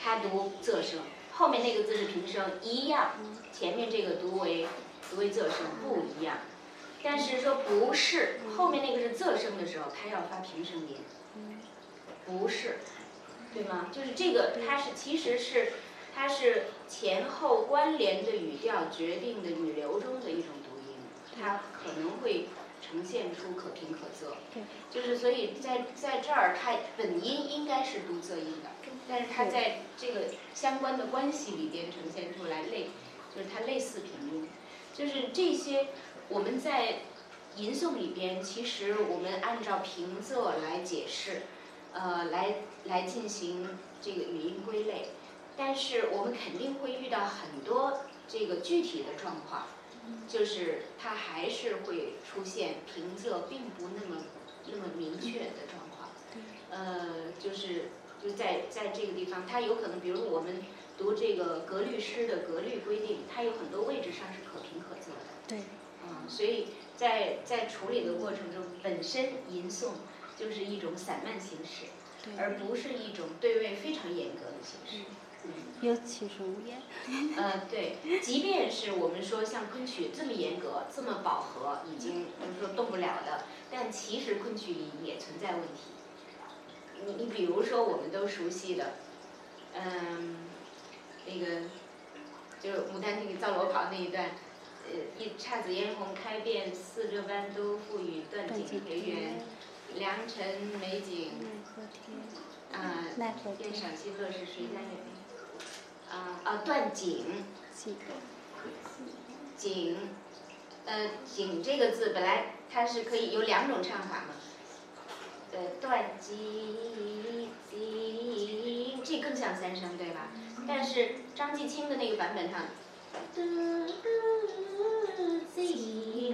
它读仄声。后面那个字是平声，一样，前面这个读为读为仄声不一样，但是说不是后面那个是仄声的时候，它要发平声音，不是，对吗？就是这个，它是其实是它是前后关联的语调决定的语流中的一种读音，它可能会呈现出可平可仄，就是所以在在这儿它本音应该是读仄音的。但是它在这个相关的关系里边呈现出来类，就是它类似平音，就是这些我们在吟诵里边，其实我们按照平仄来解释，呃，来来进行这个语音归类，但是我们肯定会遇到很多这个具体的状况，就是它还是会出现平仄并不那么那么明确的状况，呃，就是。就在在这个地方，它有可能，比如我们读这个格律诗的格律规定，它有很多位置上是可平可仄的。对。啊，所以在在处理的过程中，本身吟诵就是一种散漫形式，而不是一种对位非常严格的形式。嗯。尤其是无言。呃，对，即便是我们说像昆曲这么严格、这么饱和，已经就是说动不了的，但其实昆曲里也存在问题。你你比如说我们都熟悉的，嗯，那个就是《牡丹亭里》造罗跑那一段，呃，一姹紫嫣红开遍，四这般都赋予断井颓垣，良辰美景，啊，宴赏西落是谁家园？啊啊，断井，井，呃，井这个字本来它是可以有两种唱法嘛。呃，断机机，这更像三声，对吧？但是张继清的那个版本上，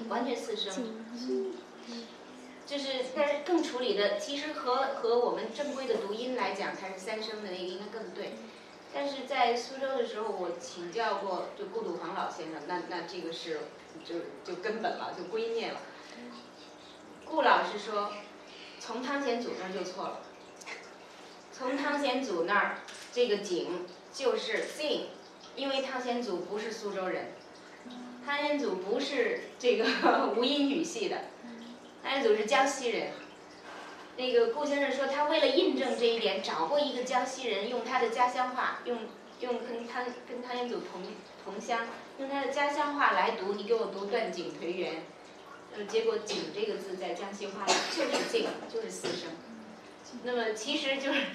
完全四声，就是，但是更处理的，其实和和我们正规的读音来讲，它是三声的那个应该更对。但是在苏州的时候，我请教过就顾笃煌老先生，那那这个是就就根本了，就归念了。顾老师说。从汤显祖那儿就错了，从汤显祖那儿，这个景就是 sing，因为汤显祖不是苏州人，汤显祖不是这个 吴音语系的，汤显祖是江西人。那个顾先生说，他为了印证这一点，找过一个江西人，用他的家乡话，用用跟汤跟汤显祖同同乡，用他的家乡话来读，你给我读断井颓垣。呃，结果“井”这个字在江西话里就是“井”，就是四声。那么其实就是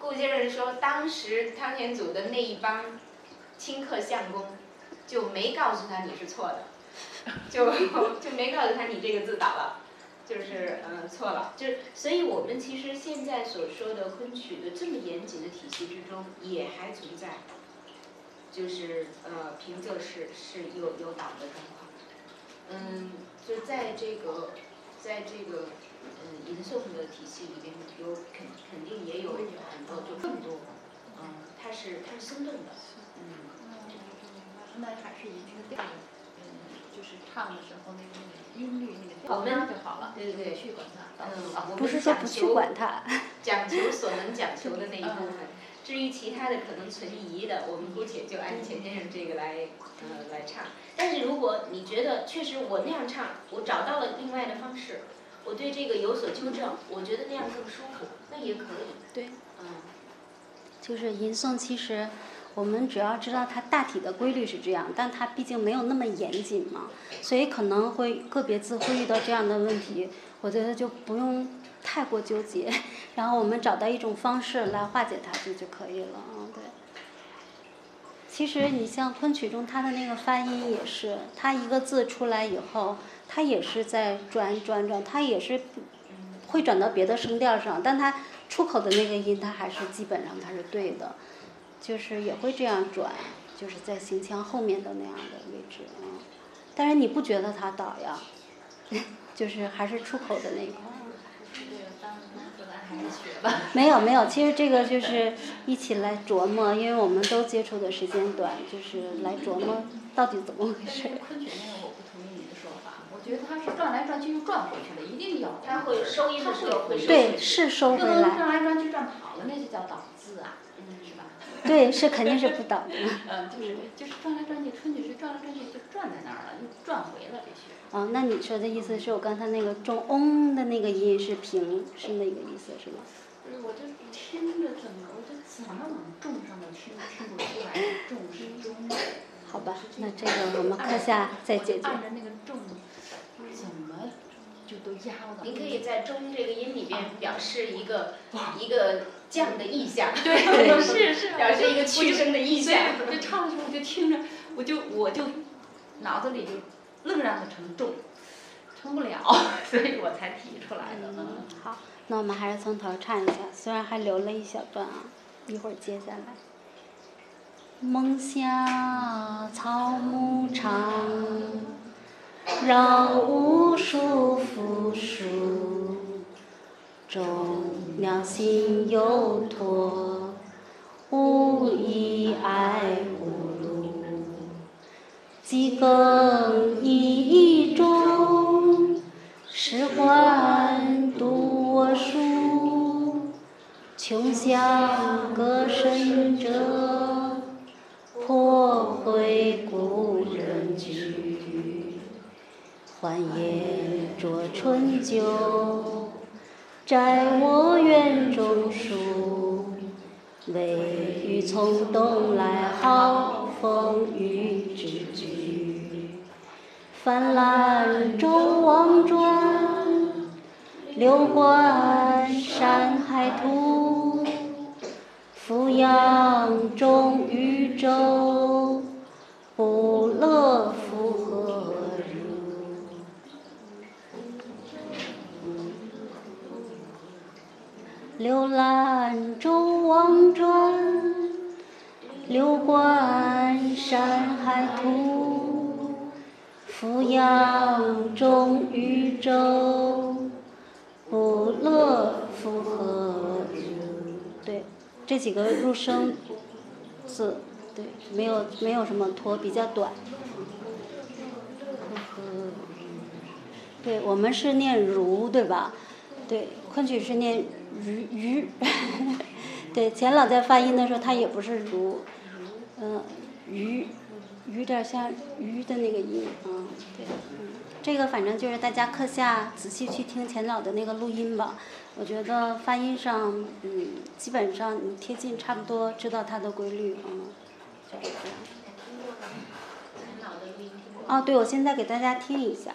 顾先生说，当时汤显祖的那一帮清客相公就没告诉他你是错的，就就没告诉他你这个字倒了，就是嗯错了。就是所以我们其实现在所说的昆曲的这么严谨的体系之中，也还存在，就是呃平仄是是有有倒的状况。嗯，就在这个在这个嗯吟诵的体系里面，有肯肯定也有很多就更多，嗯，它是它是松动的，嗯。那还是以那个调，嗯，就是唱的时候那个那个音律那个调就好了，对对对，去管它。嗯，不是说不去管它，讲求所能讲求的那一部分。至于其他的可能存疑的，我们姑且就按钱先生这个来呃来唱。但是如果你觉得确实我那样唱，我找到了另外的方式，我对这个有所纠正，我觉得那样更舒服，那也可以。对，嗯，就是吟诵其实。我们只要知道它大体的规律是这样，但它毕竟没有那么严谨嘛，所以可能会个别字会遇到这样的问题，我觉得就不用太过纠结，然后我们找到一种方式来化解它就就可以了嗯。对。其实你像昆曲中它的那个发音也是，它一个字出来以后，它也是在转转转，它也是会转到别的声调上，但它出口的那个音它还是基本上它是对的。就是也会这样转，就是在行腔后面的那样的位置啊，但是你不觉得它倒呀？就是还是出口的那一块。没有没有，其实这个就是一起来琢磨，因为我们都接触的时间短，就是来琢磨到底怎么回事。昆曲那个我不同意你的说法，我觉得它是转来转去又转回去了，一定有。它会收音的时候会收。对，是收回来。不能转来转去转跑了，那就叫倒字啊。对，是肯定是不倒的。嗯，就是就是转来转去，春曲是转来转去就转在那儿了，又转回了必须。哦，那你说的意思是我刚才那个重嗡的那个音是平，是那个意思是吗？不是，我就听着怎么，我就怎么往重上面听，听不出来重是中。好吧，那这个我们课下再解决。按着那个重，怎么就都压了？您可以在中这个音里边表示一个一个。降的意象，对，是是，表示一个去声的意象。我就唱的时候，我就听着，我就我就脑子里就愣让它成重，成不了，所以我才提出来的。嗯，好，那我们还是从头唱一下，虽然还留了一小段啊，一会儿接下来。梦夏草木长，让无数扶疏。众鸟心犹托，无意爱无路。几更一中，使唤读我书。穷乡歌声者，破毁故人居。欢颜着春酒。摘我园中树，为欲从东来好风雨之举。泛滥舟望转，流观山海图。俯仰中宇宙，不乐复何？流览舟望转，流观山海图。俯仰中宇宙，不乐复何如？对，这几个入声字，对，没有没有什么拖，比较短。对，我们是念如，对吧？对，昆曲是念。鱼鱼，对，钱老在发音的时候，他也不是如，嗯，鱼，有点像鱼的那个音，嗯，对，嗯，这个反正就是大家课下仔细去听钱老的那个录音吧，我觉得发音上，嗯，基本上你贴近差不多知道它的规律，嗯，就是这样。哦，对，我现在给大家听一下。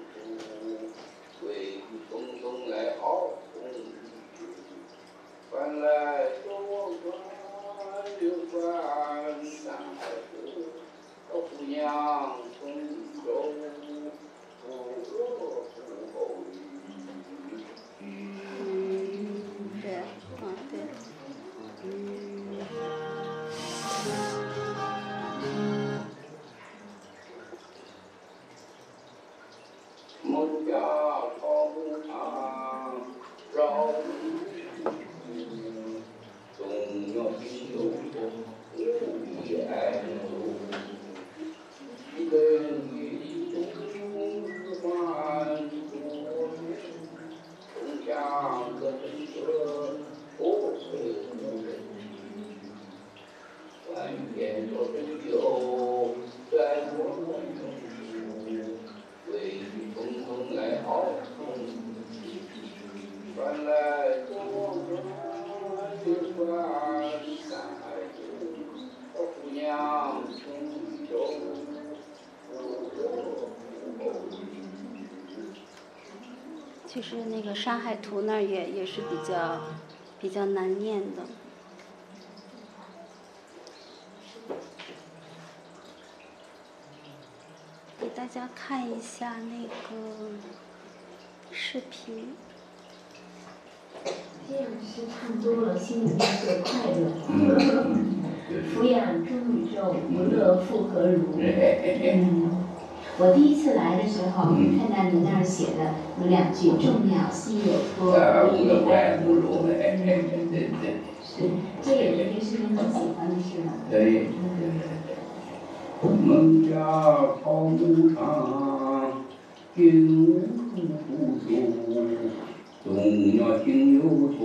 quỳ cũng cũng lại khó, cũng quan là chúa có điều qua sang cốc nhang cũng đủ đủ đủ đủ 就是那个《山海图》那儿也也是比较比较难念的。给大家看一下那个视频。这样是唱多了，心里面会快乐。抚养诸宇宙，无乐复何如？嗯。我第一次来的时候，看到你那儿写的有两句“众鸟心有托，无以爱无如”。是，这也是您喜欢的诗吗？对。孟家草木长，金屋不足，众鸟心有托，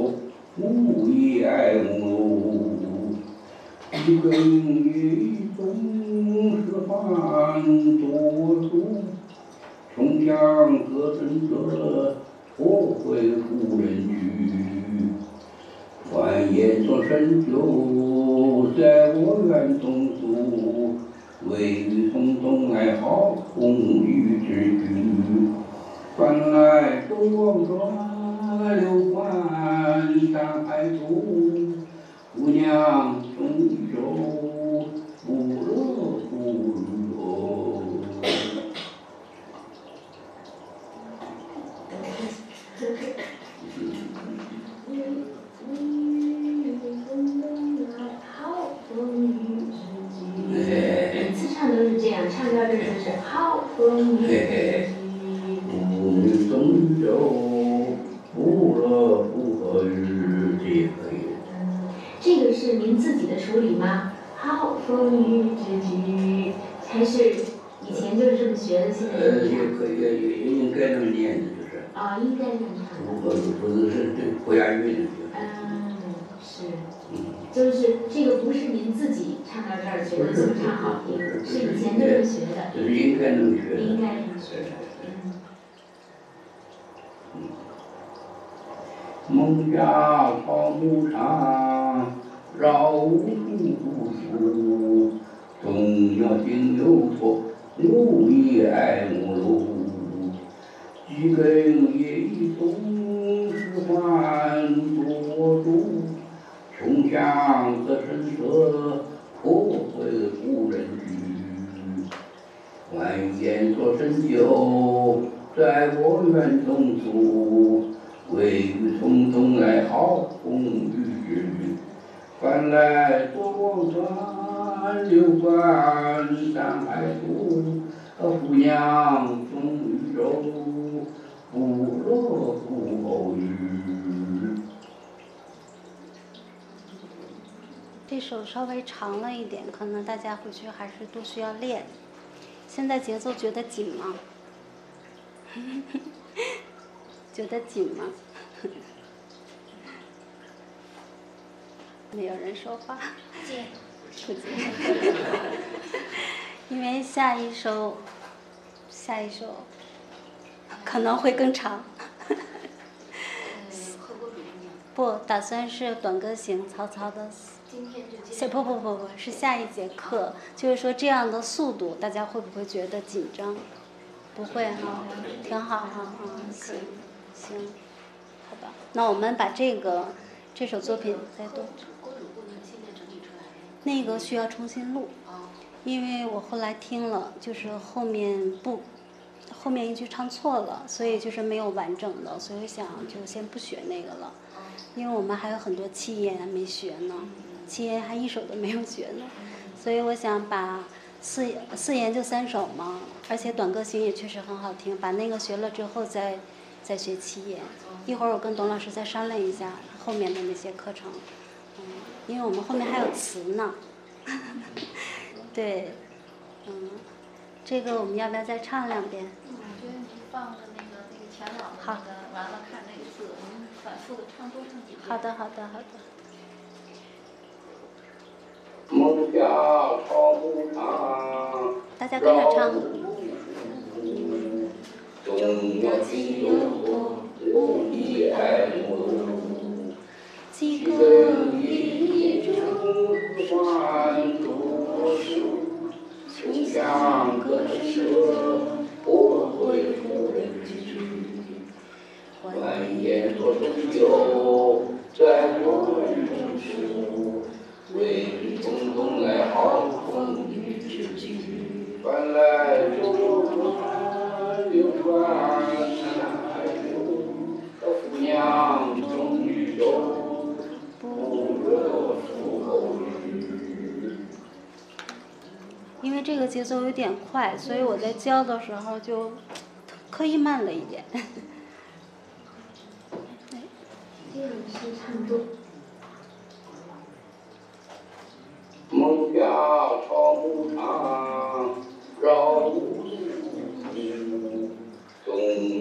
无以爱无如。一根一宗是汉多祖，穷乡各村者，破会无人居。万言说深究，在我园中住，唯余匆匆爱好风雨之居。翻来覆转流关山海图，姑娘。中州不这也可以。这个是您自己的处理吗？好风雨之际，还是以前就是这么学的？现在呃，也可以，也也应该这么念的，就是。啊，应该这么唱。不不不是。嗯，是。嗯。就是这个不是您自己唱到这儿觉得这么唱好听，是以前就学的。是应该这么学。应该能学。嗯。孟家草木长，绕树不树，众鸟心有托，无以爱慕如。几根叶松是环多竹，穷乡则声色，破会无人居。万言说深究，在我们中住。唯余匆匆来好风雨之旅，翻来覆转流关山海。姑娘终于走，不落不后语。这首稍微长了一点，可能大家回去还是都需要练。现在节奏觉得紧吗？觉得紧吗？没有人说话。紧。不紧。因为下一首，下一首可能会更长。不，打算是短歌行，曹操的。今天就。不不不不，是下一节课。就是说这样的速度，大家会不会觉得紧张？不会哈，挺好哈，嗯，行，行，好吧，那我们把这个这首作品再多。那个需要重新录，因为我后来听了，就是后面不，后面一句唱错了，所以就是没有完整的，所以想就先不学那个了，因为我们还有很多七言还没学呢，七言还一首都没有学呢，所以我想把。四四言就三首嘛，而且短歌行也确实很好听。把那个学了之后，再再学七言。一会儿我跟董老师再商量一下后面的那些课程。嗯，因为我们后面还有词呢。对，嗯，这个我们要不要再唱两遍？我觉得你放的那个那个前老的那个，完了看那个字，我们反复的唱多唱几遍。好的，好的，好的。大家跟着唱。总要亲友多，无义爱慕。几个一中山多树，秋香隔舍，不会夫人居。欢颜多中酒，在我人书。为你匆匆来好风雨之举，搬来舟船流转山海路，和姑娘终于走，不惹夫后语。因为这个节奏有点快，所以我在教的时候就刻意慢了一点。这个是唱多。梦家常不长，绕无数，总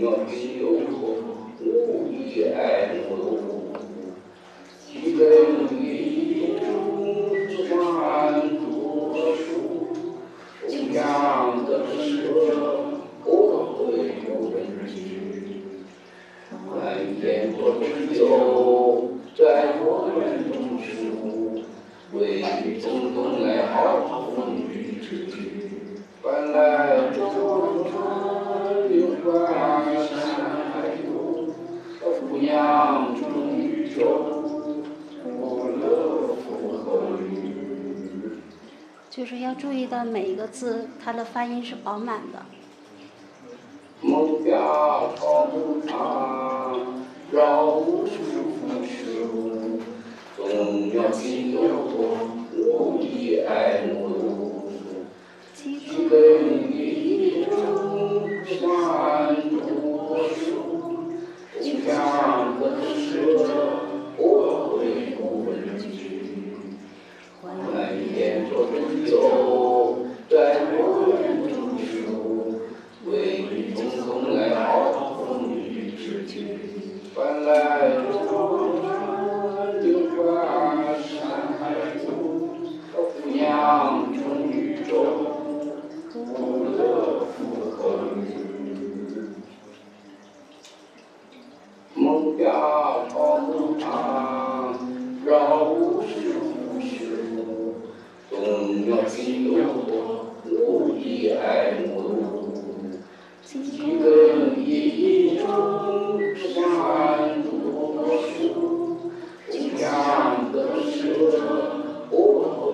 要亲友多，无义爱慕。几根一中山多树，中央的舍，不会有人居。欢颜多知酒，在我人中。为你匆匆来好风雨之举，搬来舟船流转山海路，和姑娘终于走，不乐夫后语。就是要注意到每一个字，它的发音是饱满的。梦家常不长，绕无数树。总要亲友多，无义爱慕。几根一中山多树，中香隔舍，我会不人居。欢颜多中酒，在我人中书。为你匆匆来好风雨之举，搬来舟船流转山海路，和姑娘终于走，不乐夫后语。梦家常不长，绕无数树，总要亲友多，无义爱慕。几根一中山多树，中央的舍，不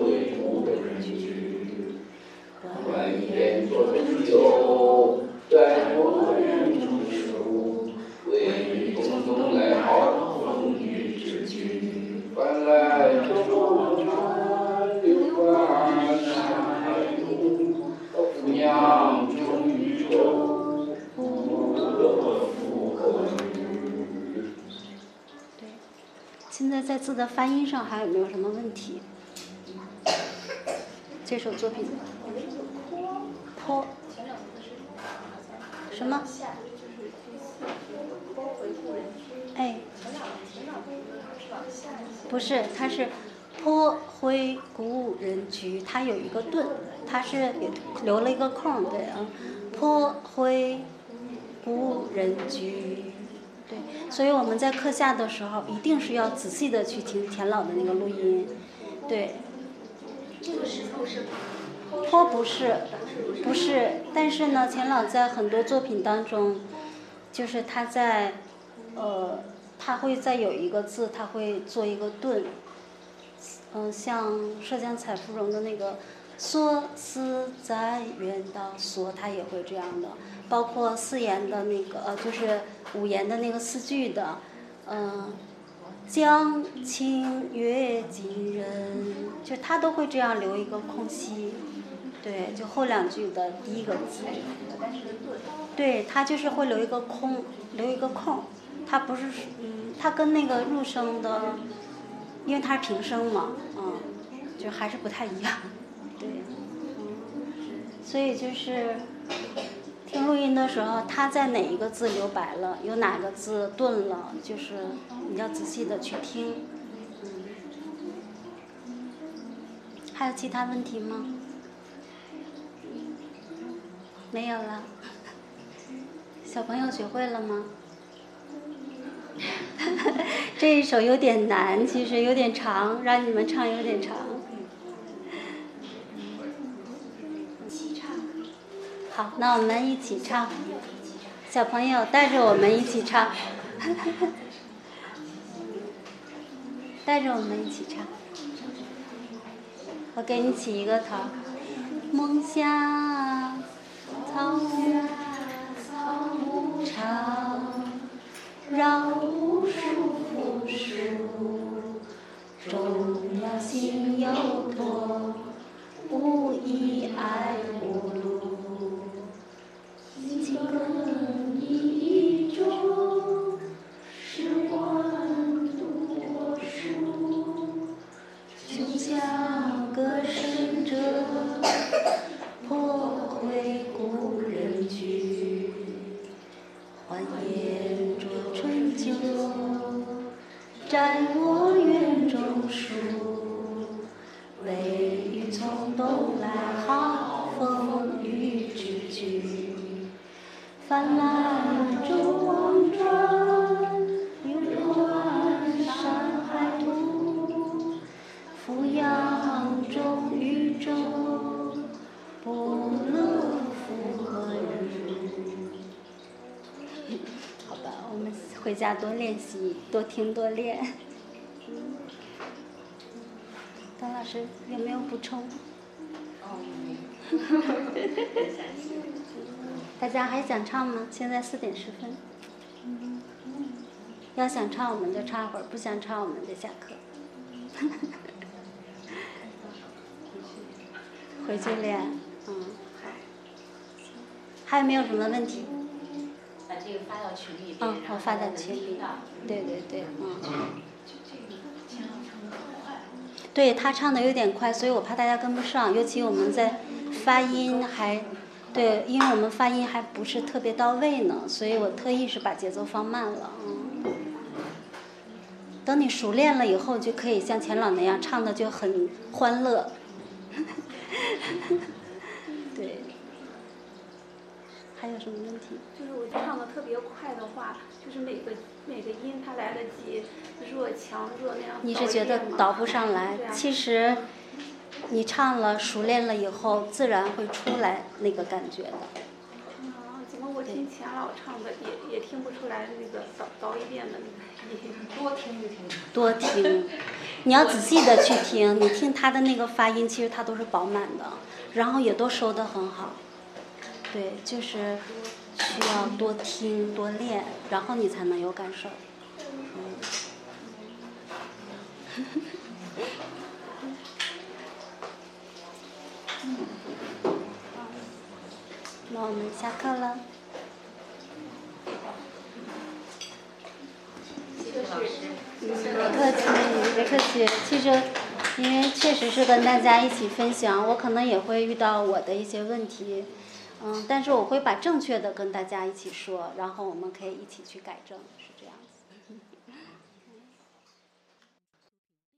会无人居。欢颜多知酒，在我人中书。为你匆匆来好风雨之举，搬来舟船流转山海路，和姑娘终于走。对，现在在字的发音上还有没有什么问题？这首作品，坡，什么？哎，不是，它是坡灰故人居，它有一个顿，它是留了一个空，对啊，坡灰故人居，对，所以我们在课下的时候，一定是要仔细的去听田老的那个录音，对。这个石头是坡不是，不是，但是呢，钱老在很多作品当中，就是他在，呃，他会在有一个字，他会做一个顿，嗯、像浙江采芙蓉的那个“所思在远道”，所他也会这样的，包括四言的那个，呃，就是五言的那个四句的，嗯、江清月近人，就他都会这样留一个空隙，对，就后两句的第一个字，对他就是会留一个空，留一个空，他不是，嗯，他跟那个入声的，因为他是平声嘛，嗯，就还是不太一样，对，所以就是听录音的时候，他在哪一个字留白了，有哪个字顿了，就是你要仔细的去听，还有其他问题吗？没有了，小朋友学会了吗？这一首有点难，其实有点长，让你们唱有点长。那我们一起唱。小朋友带着我们一起唱，带着我们一起唱。我给你起一个头，梦想草原草牧场。绕无数扶树，重要心有托，无一爱无家多练习，多听多练。张老师有没有补充？大家还想唱吗？现在四点十分。要想唱我们就唱会儿，不想唱我们就下课。回去练，嗯，好。还有没有什么问题？把这个发到群里嗯，我发到群里。对对对，嗯。对他唱的有点快，所以我怕大家跟不上，尤其我们在发音还，对，因为我们发音还不是特别到位呢，所以我特意是把节奏放慢了，嗯。等你熟练了以后，就可以像钱老那样唱的就很欢乐。对。还有什么问题？就是我唱的特别快的话，就是每个每个音它来得及，弱强弱那样。你是觉得倒不上来？其实，你唱了熟练了以后，自然会出来那个感觉的。啊，怎么我听钱老唱的也也听不出来那个倒倒一遍的那个音？多听就听。多听，你要仔细的去听，你听他的那个发音，其实他都是饱满的，然后也都收的很好。对，就是需要多听多练，然后你才能有感受。嗯。那我们下课了。谢谢老师。别客气，别客气。其实，因为确实是跟大家一起分享，我可能也会遇到我的一些问题。嗯，但是我会把正确的跟大家一起说，然后我们可以一起去改正，